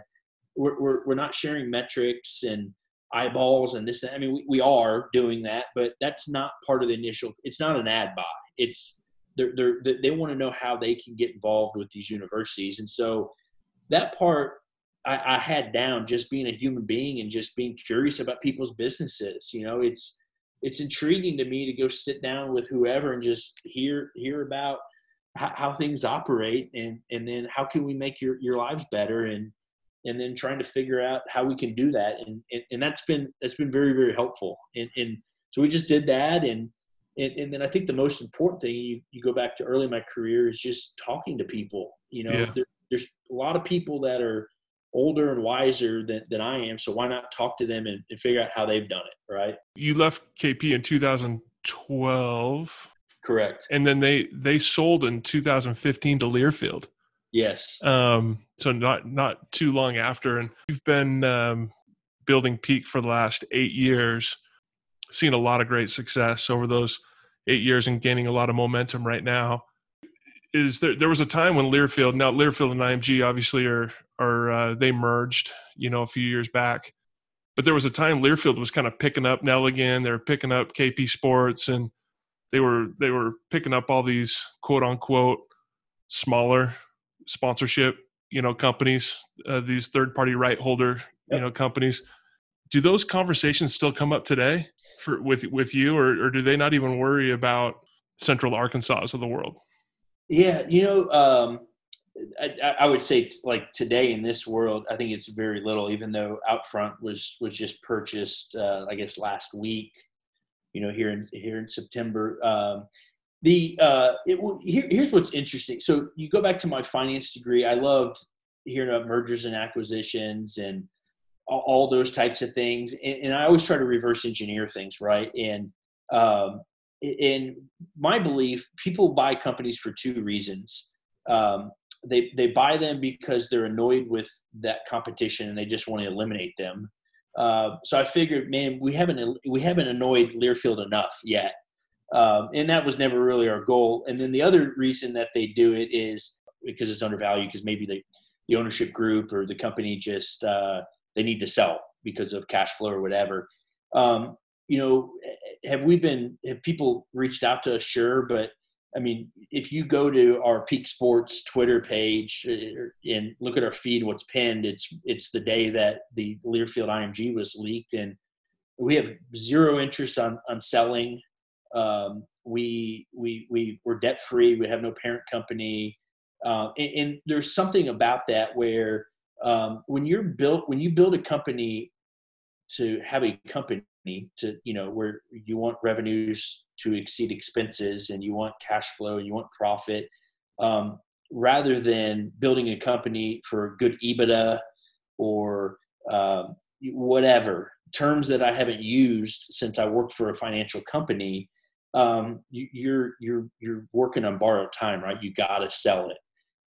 We're, we're, we're not sharing metrics and eyeballs and this. I mean, we, we are doing that, but that's not part of the initial. It's not an ad buy. It's they're, they're, they want to know how they can get involved with these universities, and so that part I, I, had down. Just being a human being and just being curious about people's businesses. You know, it's it's intriguing to me to go sit down with whoever and just hear hear about how, how things operate and and then how can we make your your lives better and and then trying to figure out how we can do that and and, and that's been that's been very very helpful and and so we just did that and and, and then I think the most important thing you, you go back to early in my career is just talking to people. You know, yeah. there, there's a lot of people that are older and wiser than, than I am. So why not talk to them and, and figure out how they've done it, right? You left KP in 2012. Correct. And then they they sold in 2015 to Learfield. Yes. Um, so not not too long after, and we've been um, building Peak for the last eight years, seen a lot of great success over those eight years, and gaining a lot of momentum right now. Is there there was a time when Learfield now Learfield and IMG obviously are are uh, they merged, you know, a few years back, but there was a time Learfield was kind of picking up Nelligan, they were picking up KP Sports, and they were they were picking up all these quote unquote smaller sponsorship you know companies uh, these third party right holder yep. you know companies. Do those conversations still come up today for with with you or, or do they not even worry about central arkansas of the world? Yeah you know um, I, I, would say like today in this world i think it's very little even though outfront was was just purchased uh, i guess last week you know here in here in september. Um, the uh, it, here, here's what's interesting. So you go back to my finance degree. I loved hearing about mergers and acquisitions and all, all those types of things. And, and, I always try to reverse engineer things, right? And um, in my belief, people buy companies for two reasons. Um, they they buy them because they're annoyed with that competition and they just want to eliminate them. Uh, so I figured, man, we haven't we haven't annoyed Learfield enough yet. Um, and that was never really our goal. And then the other reason that they do it is because it's undervalued, because maybe the, the ownership group or the company just uh, they need to sell because of cash flow or whatever. Um, you know, have we been have people reached out to us? Sure, but I mean, if you go to our Peak Sports Twitter page uh, and look at our feed, what's pinned, it's it's the day that the Learfield IMG was leaked, and we have zero interest on on selling. Um, we we we we're debt free. We have no parent company, uh, and, and, there's something about that where um, when you're built when you build a company to have a company to you know where you want revenues to exceed expenses and you want cash flow and you want profit um, rather than building a company for good ebitda or um, whatever terms that i haven't used since i worked for a financial company um, you, you're you're you're working on borrowed time right you got to sell it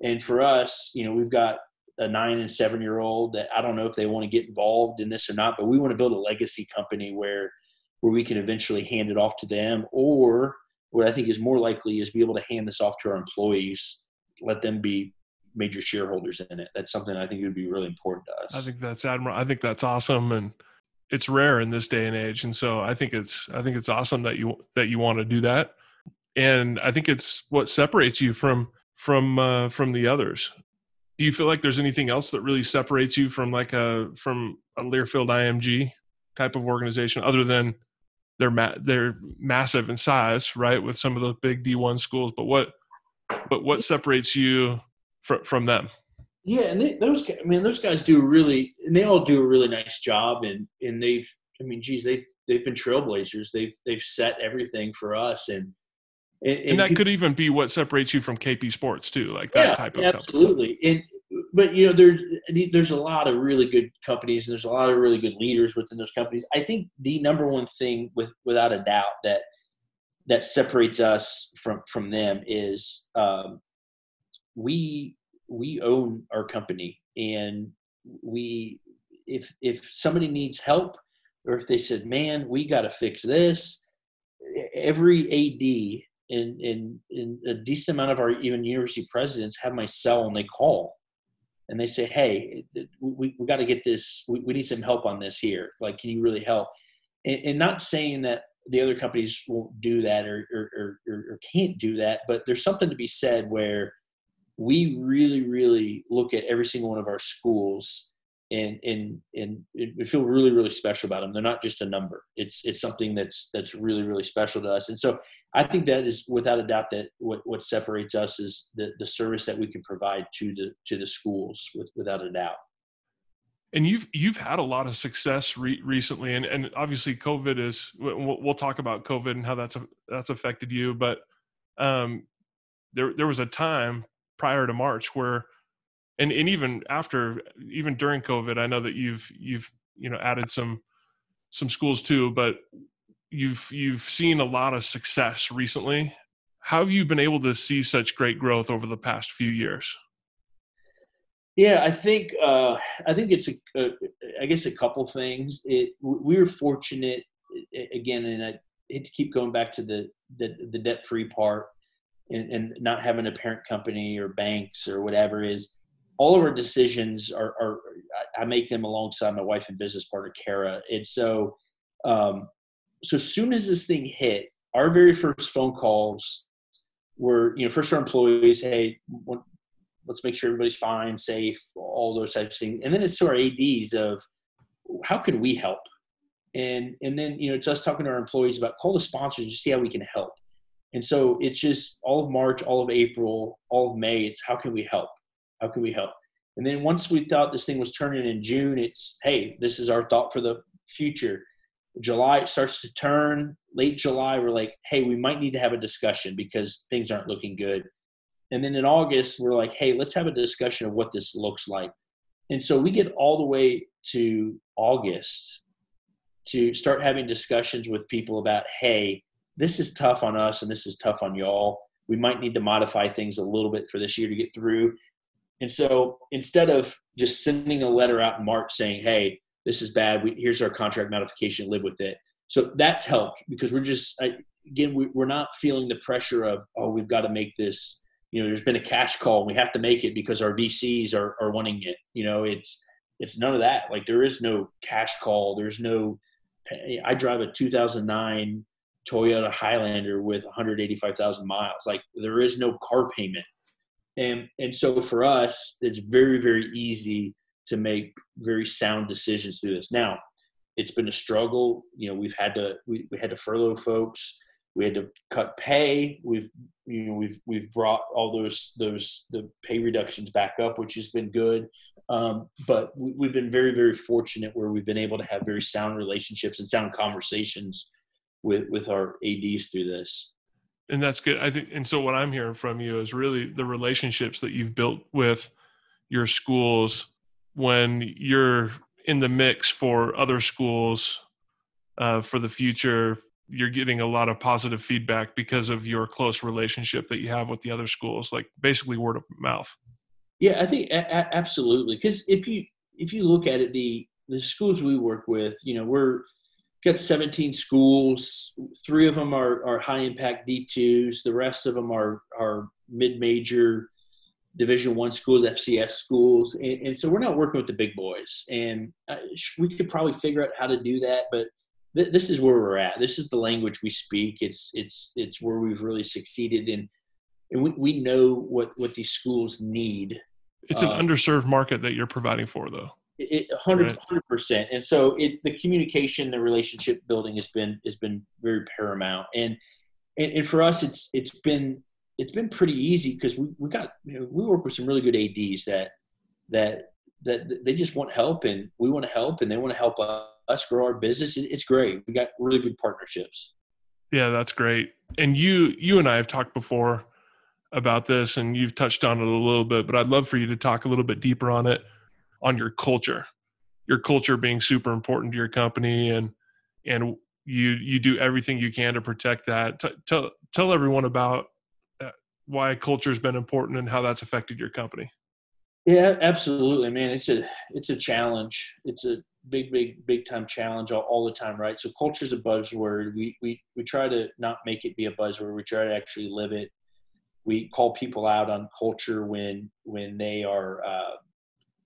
and for us you know we've got a nine and seven year old that I don't know if they want to get involved in this or not, but we want to build a legacy company where where we can eventually hand it off to them, or what I think is more likely is be able to hand this off to our employees, let them be major shareholders in it. That's something I think would be really important to us. I think that's admirable. I think that's awesome, and it's rare in this day and age. And so I think it's I think it's awesome that you that you want to do that, and I think it's what separates you from from uh, from the others do you feel like there's anything else that really separates you from like a from a Learfield IMG type of organization other than they're ma- they're massive in size, right, with some of the big D1 schools, but what but what separates you from from them? Yeah, and they, those I mean those guys do really and they all do a really nice job and and they've I mean geez they've they've been trailblazers. They've they've set everything for us and and, and, and that people, could even be what separates you from KP Sports too, like that yeah, type of absolutely. Company. And but you know, there's there's a lot of really good companies, and there's a lot of really good leaders within those companies. I think the number one thing, with without a doubt, that that separates us from from them is um, we we own our company, and we if if somebody needs help, or if they said, "Man, we got to fix this," every AD and, and a decent amount of our even university presidents have my cell and they call and they say, "Hey, we, we got to get this. We, we need some help on this here. Like, can you really help?" And, and not saying that the other companies won't do that or, or, or, or, can't do that, but there's something to be said where we really, really look at every single one of our schools and and and we feel really, really special about them. They're not just a number. It's it's something that's that's really, really special to us. And so I think that is without a doubt that what, what separates us is the, the service that we can provide to the to the schools with, without a doubt. And you've you've had a lot of success re- recently, and, and obviously COVID is. We'll, we'll, talk about COVID and how that's that's affected you, but um, there there was a time prior to March where, and and even after even during COVID, I know that you've you've you know added some some schools too, but you've you've seen a lot of success recently. How have you been able to see such great growth over the past few years? Yeah, I think uh, I think it's a, a I guess a couple things. It we were fortunate again, and I hate to keep going back to the the, the debt free part and, and, not having a parent company or banks or whatever is all of our decisions are, are I make them alongside my wife and business partner Kara, and so um, so as soon as this thing hit, our very first phone calls were, you know, first our employees, hey, let's make sure everybody's fine, safe, all those types of things. And then it's to our ADs of how can we help? And and then you know it's us talking to our employees about call the sponsors to see how we can help. And so it's just all of March, all of April, all of May. It's how can we help? How can we help? And then once we thought this thing was turning in June, it's hey, this is our thought for the future. July it starts to turn. Late July, we're like, hey, we might need to have a discussion because things aren't looking good. And then in August, we're like, hey, let's have a discussion of what this looks like. And so we get all the way to August to start having discussions with people about, hey, this is tough on us and this is tough on y'all. We might need to modify things a little bit for this year to get through. And so instead of just sending a letter out in March saying, hey, this is bad. We, here's our contract modification. Live with it. So that's helped because we're just again we, we're not feeling the pressure of oh we've got to make this. You know, there's been a cash call. We have to make it because our VCs are are wanting it. You know, it's it's none of that. Like there is no cash call. There's no. I drive a 2009 Toyota Highlander with 185,000 miles. Like there is no car payment, and and so for us, it's very very easy to make very sound decisions through this. Now, it's been a struggle. You know, we've had to we, we had to furlough folks. we had to cut pay. We've you know we've we've brought all those those the pay reductions back up, which has been good. Um, but we, have been very very fortunate where we've been able to have very sound relationships and sound conversations with with our ads through this. And that's good. I think. And so what I'm hearing from you is really the relationships that you've built with your schools when you're in the mix for other schools uh, for the future you're getting a lot of positive feedback because of your close relationship that you have with the other schools like basically word of mouth yeah i think a- absolutely because if you if you look at it the the schools we work with you know we're got 17 schools three of them are, are high impact d2s the rest of them are are mid-major division one schools fcs schools and, and, so we're not working with the big boys and uh, we could probably figure out how to do that but th- this is where we're at. This is the language we speak. It's it's it's where we've really succeeded in, and we, we know what what these schools need. It's an um, underserved market that you're providing for, though. It, 100 percent, and so it the communication, the relationship building has been has been very paramount, and and, and for us, it's it's been it's been pretty easy because we we got you know, we work with some really good ads that that that they just want help and we want to help and they want to help us grow our business. It's great. We got really good partnerships. Yeah, that's great. And you you and I have talked before about this and you've touched on it a little bit, but I'd love for you to talk a little bit deeper on it on your culture. Your culture being super important to your company and and you you do everything you can to protect that. T- tell tell everyone about uh, why culture has been important and how that's affected your company. Yeah, absolutely, man. It's a it's a challenge. It's a big, big, big time challenge all, all the time, right? So culture is a buzzword. We we we try to not make it be a buzzword. We try to actually live it. We call people out on culture when when they are uh,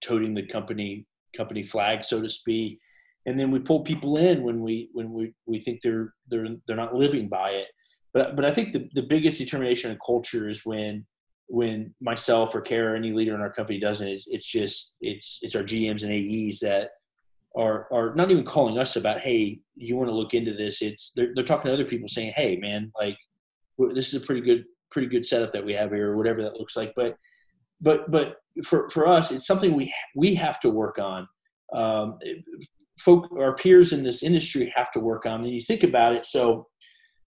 toting the company company flag, so to speak, and then we pull people in when we when we we think they're they're they're not living by it. But but I think the the biggest determination of culture is when when myself or Kara or any leader in our company doesn't, it's, it's just it's it's our GMs and AEs that are are not even calling us about, hey, you want to look into this. It's they're they're talking to other people saying, hey, man, like this is a pretty good pretty good setup that we have here, or whatever that looks like. But but but for for us, it's something we we have to work on. Um, folk, our peers in this industry have to work on. And you think about it, so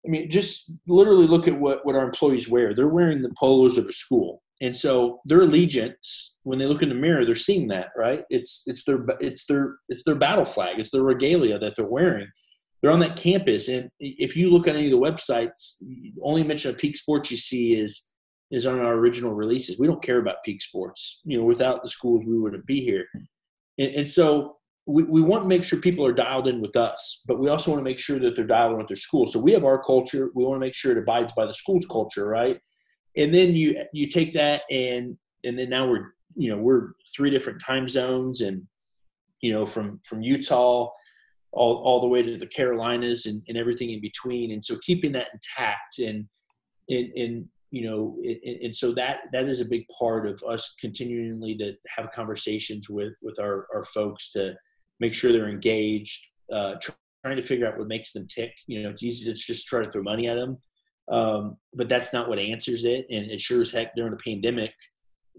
I mean, just literally look at what, what our employees wear. They're wearing the polos of a school. And so their allegiance, when they look in the mirror, they're seeing that, right? It's it's their it's their it's their battle flag, it's their regalia that they're wearing. They're on that campus. And if you look at any of the websites, only mention of Peak Sports you see is is on our original releases. We don't care about Peak Sports. You know, without the schools, we wouldn't be here. And, and so we, we want to make sure people are dialed in with us, but we also want to make sure that they're dialed in with their school. So we have our culture. We want to make sure it abides by the school's culture, right? And then you you take that and and then now we're you know we're three different time zones and you know from from Utah all, all the way to the Carolinas and, and everything in between. And so keeping that intact and and, and you know and, and so that that is a big part of us continually to have conversations with with our, our folks to make sure they're engaged, uh, trying to figure out what makes them tick. You know, it's easy to just try to throw money at them, um, but that's not what answers it. And it sure as heck during the pandemic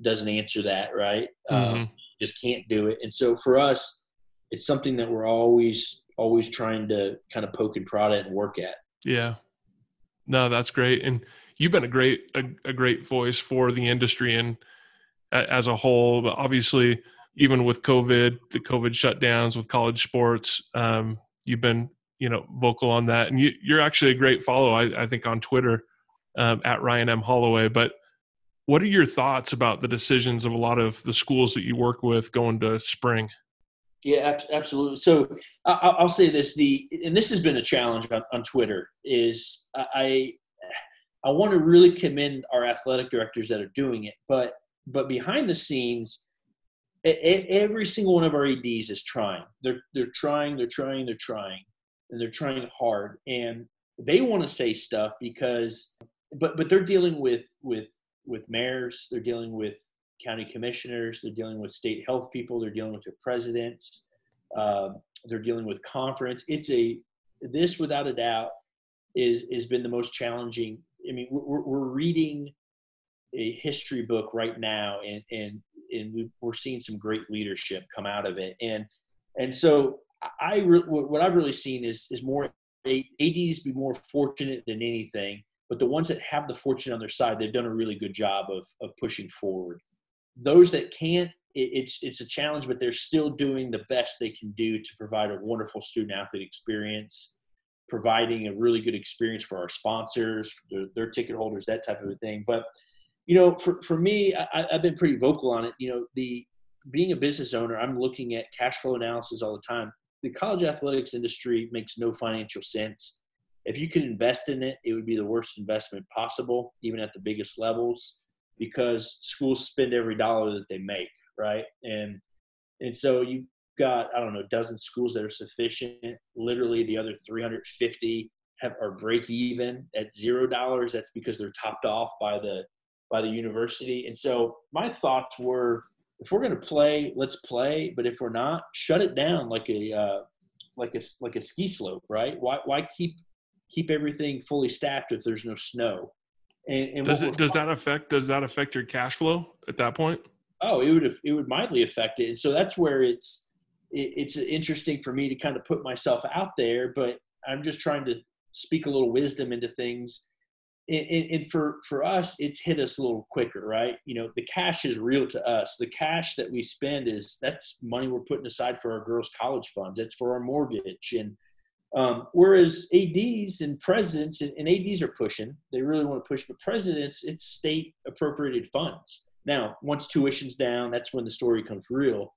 doesn't answer that, right? Um, mm-hmm. Um, just can't do it. And so for us, it's something that we're always always trying to kind of poke and prod at and work at. Yeah. No, that's great. And you've been a great a, a great voice for the industry and as a whole. But obviously, even with COVID, the COVID shutdowns with college sports, um, you've been you know vocal on that, and you, are actually a great follow. I, I think on Twitter um, at Ryan M Holloway. But what are your thoughts about the decisions of a lot of the schools that you work with going to spring? Yeah, absolutely. So I'll say this: the and this has been a challenge on, on Twitter. Is I I want to really commend our athletic directors that are doing it, but but behind the scenes, every single one of our EDs is trying they're they're trying they're trying they're trying and they're trying hard and they want to say stuff because but but they're dealing with with with mayors they're dealing with county commissioners they're dealing with state health people they're dealing with their presidents uh, they're dealing with conference it's a this without a doubt is has been the most challenging. I mean, we're, we're reading a history book right now, and and and we're seeing some great leadership come out of it. And and so I re- what I've really seen is is more ads be more fortunate than anything, but the ones that have the fortune on their side, they've done a really good job of of pushing forward. Those that can't, it, it's it's a challenge, but they're still doing the best they can do to provide a wonderful student athlete experience providing a really good experience for our sponsors, their, their, ticket holders, that type of a thing. But you know, for, for me, I, I've been pretty vocal on it. You know, the being a business owner, I'm looking at cash flow analysis all the time. The college athletics industry makes no financial sense. If you could invest in it, it would be the worst investment possible, even at the biggest levels, because schools spend every dollar that they make, right? And and so you got I don't know a dozen schools that are sufficient. Literally, the other 350 have are break even at zero dollars. That's because they're topped off by the by the university. And so my thoughts were, if we're going to play, let's play. But if we're not, shut it down like a uh, like a like a ski slope, right? Why why keep keep everything fully staffed if there's no snow? And, and does it does that affect does that affect your cash flow at that point? Oh, it would it would mildly affect it. And so that's where it's it, it's interesting for me to kind of put myself out there, but I'm just trying to speak a little wisdom into things. And, and, for for us it's hit us a little quicker right? You know the cash is real to us. The cash that we spend is that's money we're putting aside for our girls college funds. That's for our mortgage. And um, whereas ads and presidents and, and, ads are pushing they really want to push but presidents it's state appropriated funds. Now once tuition's down that's when the story comes real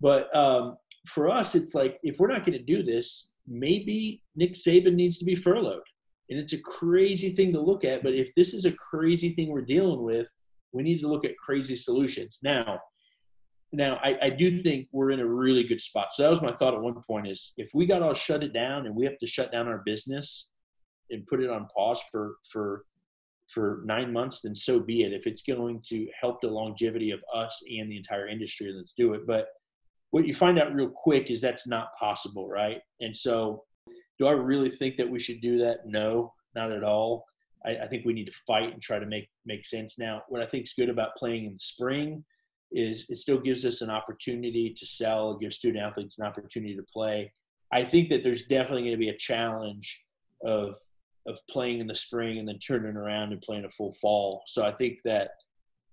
but um, for us it's like if we're not going to do this maybe nick saban needs to be furloughed and it's a crazy thing to look at. But if this is a crazy thing we're dealing with, we need to look at crazy solutions. Now, now I, I do think we're in a really good spot. So that was my thought at one point is if we got all shut it down and we have to shut down our business and put it on pause for for for nine months, then so be it. If it's going to help the longevity of us and the entire industry, let's do it. But what you find out real quick is that's not possible, right? And so do I really think that we should do that? No, not at all. I, I, think we need to fight and try to make make sense. Now, what I think is good about playing in the spring is it still gives us an opportunity to sell, give student athletes an opportunity to play. I think that there's definitely going to be a challenge of of playing in the spring and then turning around and playing a full fall. So I think that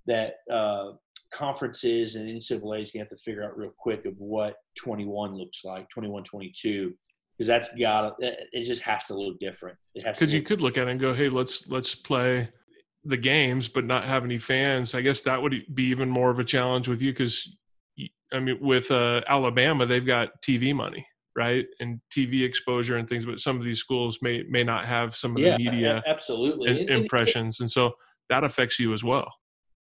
that uh, conferences and NCAA's going to have to figure out real quick of what 21 looks like, 21, 22 because that's got it just has to look different. It has because you could look at it and go, hey, let's let's play the games, but not have any fans. I guess that would be even more of a challenge with you because I mean, with uh, Alabama, they've got TV money, right, and TV exposure and things. But some of these schools may may not have some of yeah, the media absolutely impressions, and so that affects you as well.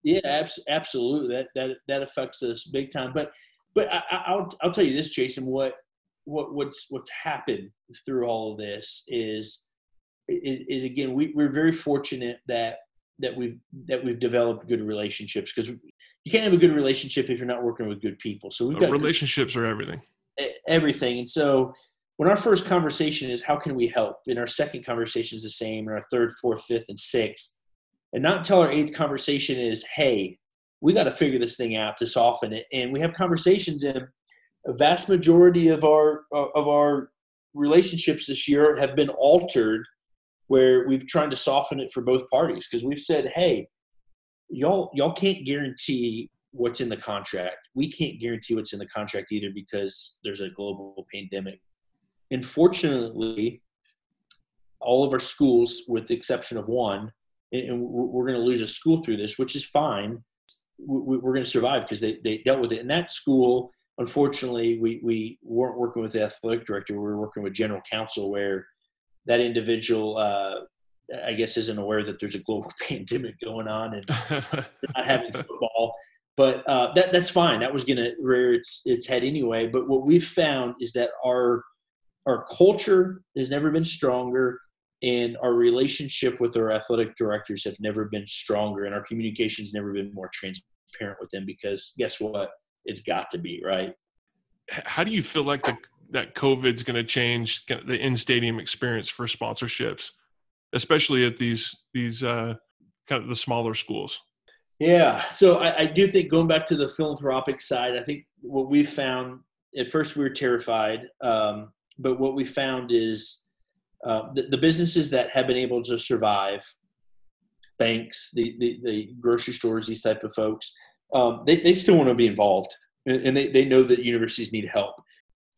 Yeah, absolutely. That that that affects us big time. But but I, will I'll tell you this, Jason. What what what's what's happened through all of this is is, is again we, we're very fortunate that that we've that we've developed good relationships because you can't have a good relationship if you're not working with good people. So we've uh, got relationships good, are everything. Everything, and so when our first conversation is how can we help, and our second conversation is the same, and our third, fourth, fifth, and sixth, and not until our eighth conversation is hey, we got to figure this thing out to soften it, and we have conversations in a vast majority of our uh, of our relationships this year have been altered where we've tried to soften it for both parties because we've said hey y'all y'all can't guarantee what's in the contract. We can't guarantee what's in the contract either because there's a global pandemic. And unfortunately all of our schools with the exception of one and we're going to lose a school through this which is fine we're going to survive because they, they dealt with it and that school unfortunately, we, we weren't working with the athletic director. We were working with general counsel, where that individual, uh, I guess, isn't aware that there's a global pandemic going on and not having football. But uh, that that's fine. That was going to rear its its head anyway. But what we've found is that our our culture has never been stronger, and our relationship with our athletic directors have never been stronger, and our communication's never been more transparent with them. Because guess what? it's got to be right. How do you feel like the, that COVID's going to change the in stadium experience for sponsorships? especially at these these uh, kind of the smaller schools. Yeah, so I, I do think going back to the philanthropic side, I think what we found at first we were terrified, um, but what we found is uh, the, the, businesses that have been able to survive, banks, the, the, the grocery stores, these type of folks, um, they, they still want to be involved, and they, they know that universities need help.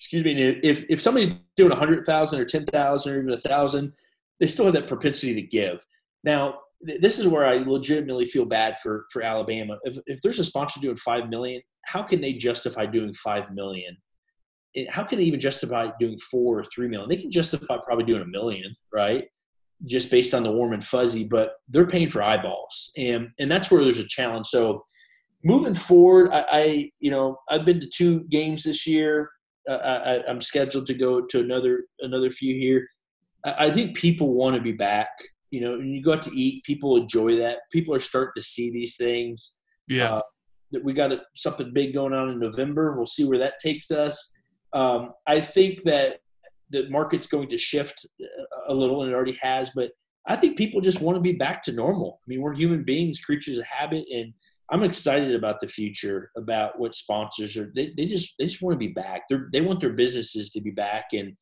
Excuse me. If if somebody's doing a hundred thousand or ten thousand or even a thousand, they still have that propensity to give. Now, this is where I legitimately feel bad for for Alabama. If if there's a sponsor doing five million, how can they justify doing five million? How can they even justify doing four or three million? They can justify probably doing a million, right? Just based on the warm and fuzzy, but they're paying for eyeballs, and and that's where there's a challenge. So moving forward, I, I you know I've been to two games this year. Uh, I, am scheduled to go to another another few here. I, I think people want to be back. You know, when you go out to eat, people enjoy that. People are starting to see these things. Yeah. Uh, we got a, something big going on in November. We'll see where that takes us. Um, I think that the market's going to shift a little, and it already has. But I think people just want to be back to normal. I mean, we're human beings, creatures of habit, and I'm excited about the future, about what sponsors are. They, they just they just want to be back. They they want their businesses to be back, and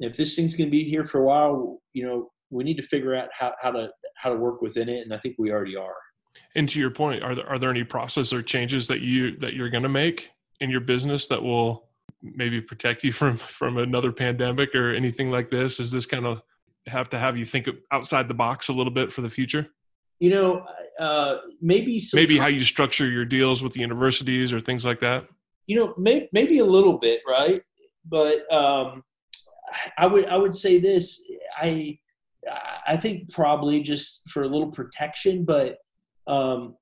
if this thing's going to be here for a while, you know, we need to figure out how, how to how to work within it, and I think we already are. And to your point, are there are there any process or changes that you that you're going to make in your business that will maybe protect you from from another pandemic or anything like this? Is this kind of have to have you think outside the box a little bit for the future? You know, uh, maybe maybe how you structure your deals with the universities or things like that. You know, may, maybe a little bit, right? But um, I would I would say this. I I think probably just for a little protection, but um,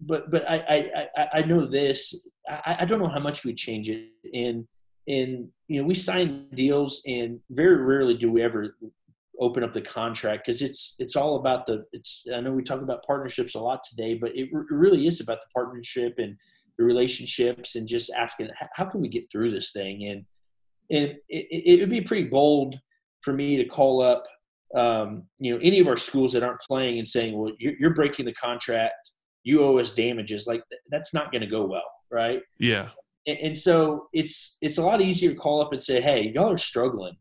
but but I I I know this. I, I don't know how much we change it. And and you know we sign deals, and very rarely do we ever open up the contract because it's it's all about the it's i know we talk about partnerships a lot today but it, r- really is about the partnership and the relationships and just asking how can we get through this thing? And and it, it would be pretty bold for me to call up um, you know any of our schools that aren't playing and saying well you're, you're breaking the contract. You owe us damages. Like that's not going to go well right yeah and, and so it's it's a lot easier to call up and say hey y'all are struggling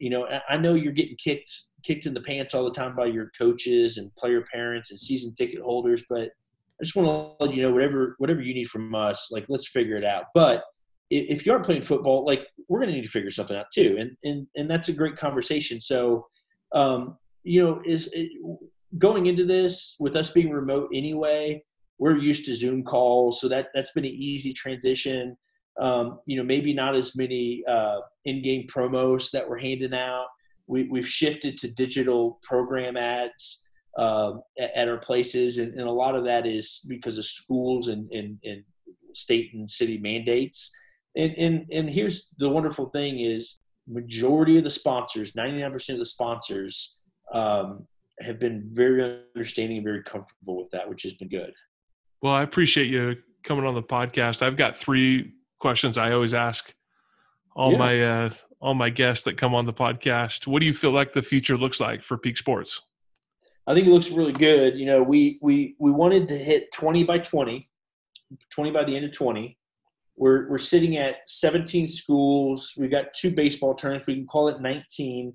you know, I know you're getting kicked kicked in the pants all the time by your coaches and player parents and season ticket holders, but I just want to let you know whatever whatever you need from us, like let's figure it out. But if you aren't playing football, like we're going to need to figure something out too, and and and that's a great conversation. So, um, you know, is it, going into this with us being remote anyway, we're used to Zoom calls, so that that's been an easy transition um, you know, maybe not as many uh, in-game promos that we're handing out. We, we've shifted to digital program ads uh, at, at, our places, and, and, a lot of that is because of schools and, and, and state and city mandates. And, and and here's the wonderful thing is majority of the sponsors, 99% of the sponsors um, have been very understanding and very comfortable with that, which has been good. Well, I appreciate you coming on the podcast. I've got three questions I always ask all yeah. my uh, all my guests that come on the podcast. What do you feel like the future looks like for Peak Sports? I think it looks really good. You know, we we we wanted to hit 20 by 20, 20 by the end of 20. We're we're sitting at 17 schools. We've got two baseball tournaments. We can call it 19.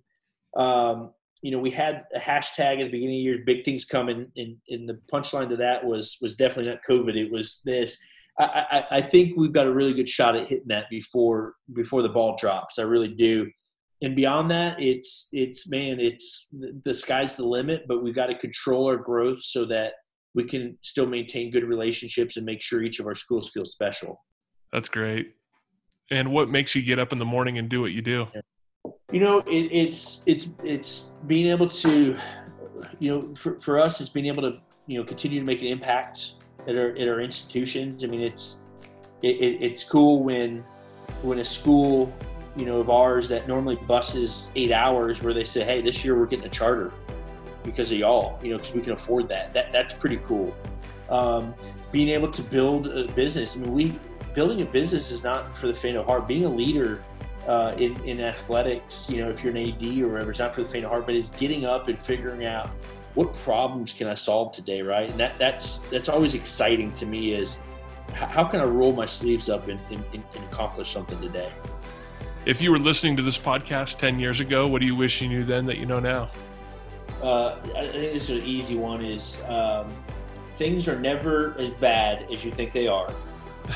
Um, you know, we had a hashtag at the beginning of the year, big things coming, and, and the punchline to that was was definitely not COVID. It was this. I, I, think we've got a really good shot at hitting that before before the ball drops. I really do. And beyond that, it's it's man, it's the sky's the limit. But we've got to control our growth so that we can still maintain good relationships and make sure each of our schools feel special. That's great. And what makes you get up in the morning and do what you do? You know, it, it's it's it's being able to, you know, for, for us, it's being able to you know continue to make an impact at our, at our institutions. I mean, it's it, it, it's cool when when a school you know of ours that normally buses eight hours where they say, hey, this year we're getting a charter because of y'all, you know, because we can afford that. That that's pretty cool. Um, being able to build a business. I mean, we building a business is not for the faint of heart. Being a leader uh, in, in athletics, you know, if you're an AD or whatever, it's not for the faint of heart, but it's getting up and figuring out what problems can I solve today, right? And that, that's that's always exciting to me is how can I roll my sleeves up and, and, and accomplish something today? If you were listening to this podcast 10 years ago, what do you wish you knew then that you know now? Uh, I think this is an easy one is um, things are never as bad as you think they are.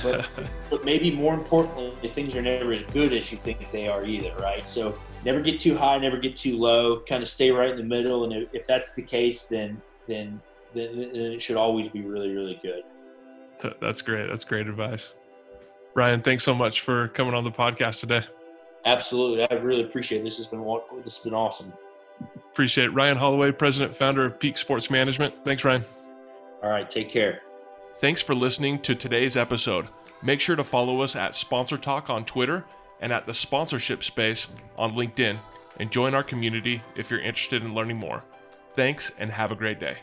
But, but maybe more importantly, things are never as good as you think they are either, right? So never get too high, never get too low. Kind of stay right in the middle, and if that's the case, then then then, then it should always be really really good. That's great. That's great advice. Ryan, thanks so much for coming on the podcast today. Absolutely, I really appreciate it. This has been this has been awesome. Appreciate it. Ryan Holloway, president founder of Peak Sports Management. Thanks, Ryan. All right, take care. Thanks for listening to today's episode. Make sure to follow us at Sponsor Talk on Twitter and at the sponsorship space on LinkedIn and join our community if you're interested in learning more. Thanks and have a great day.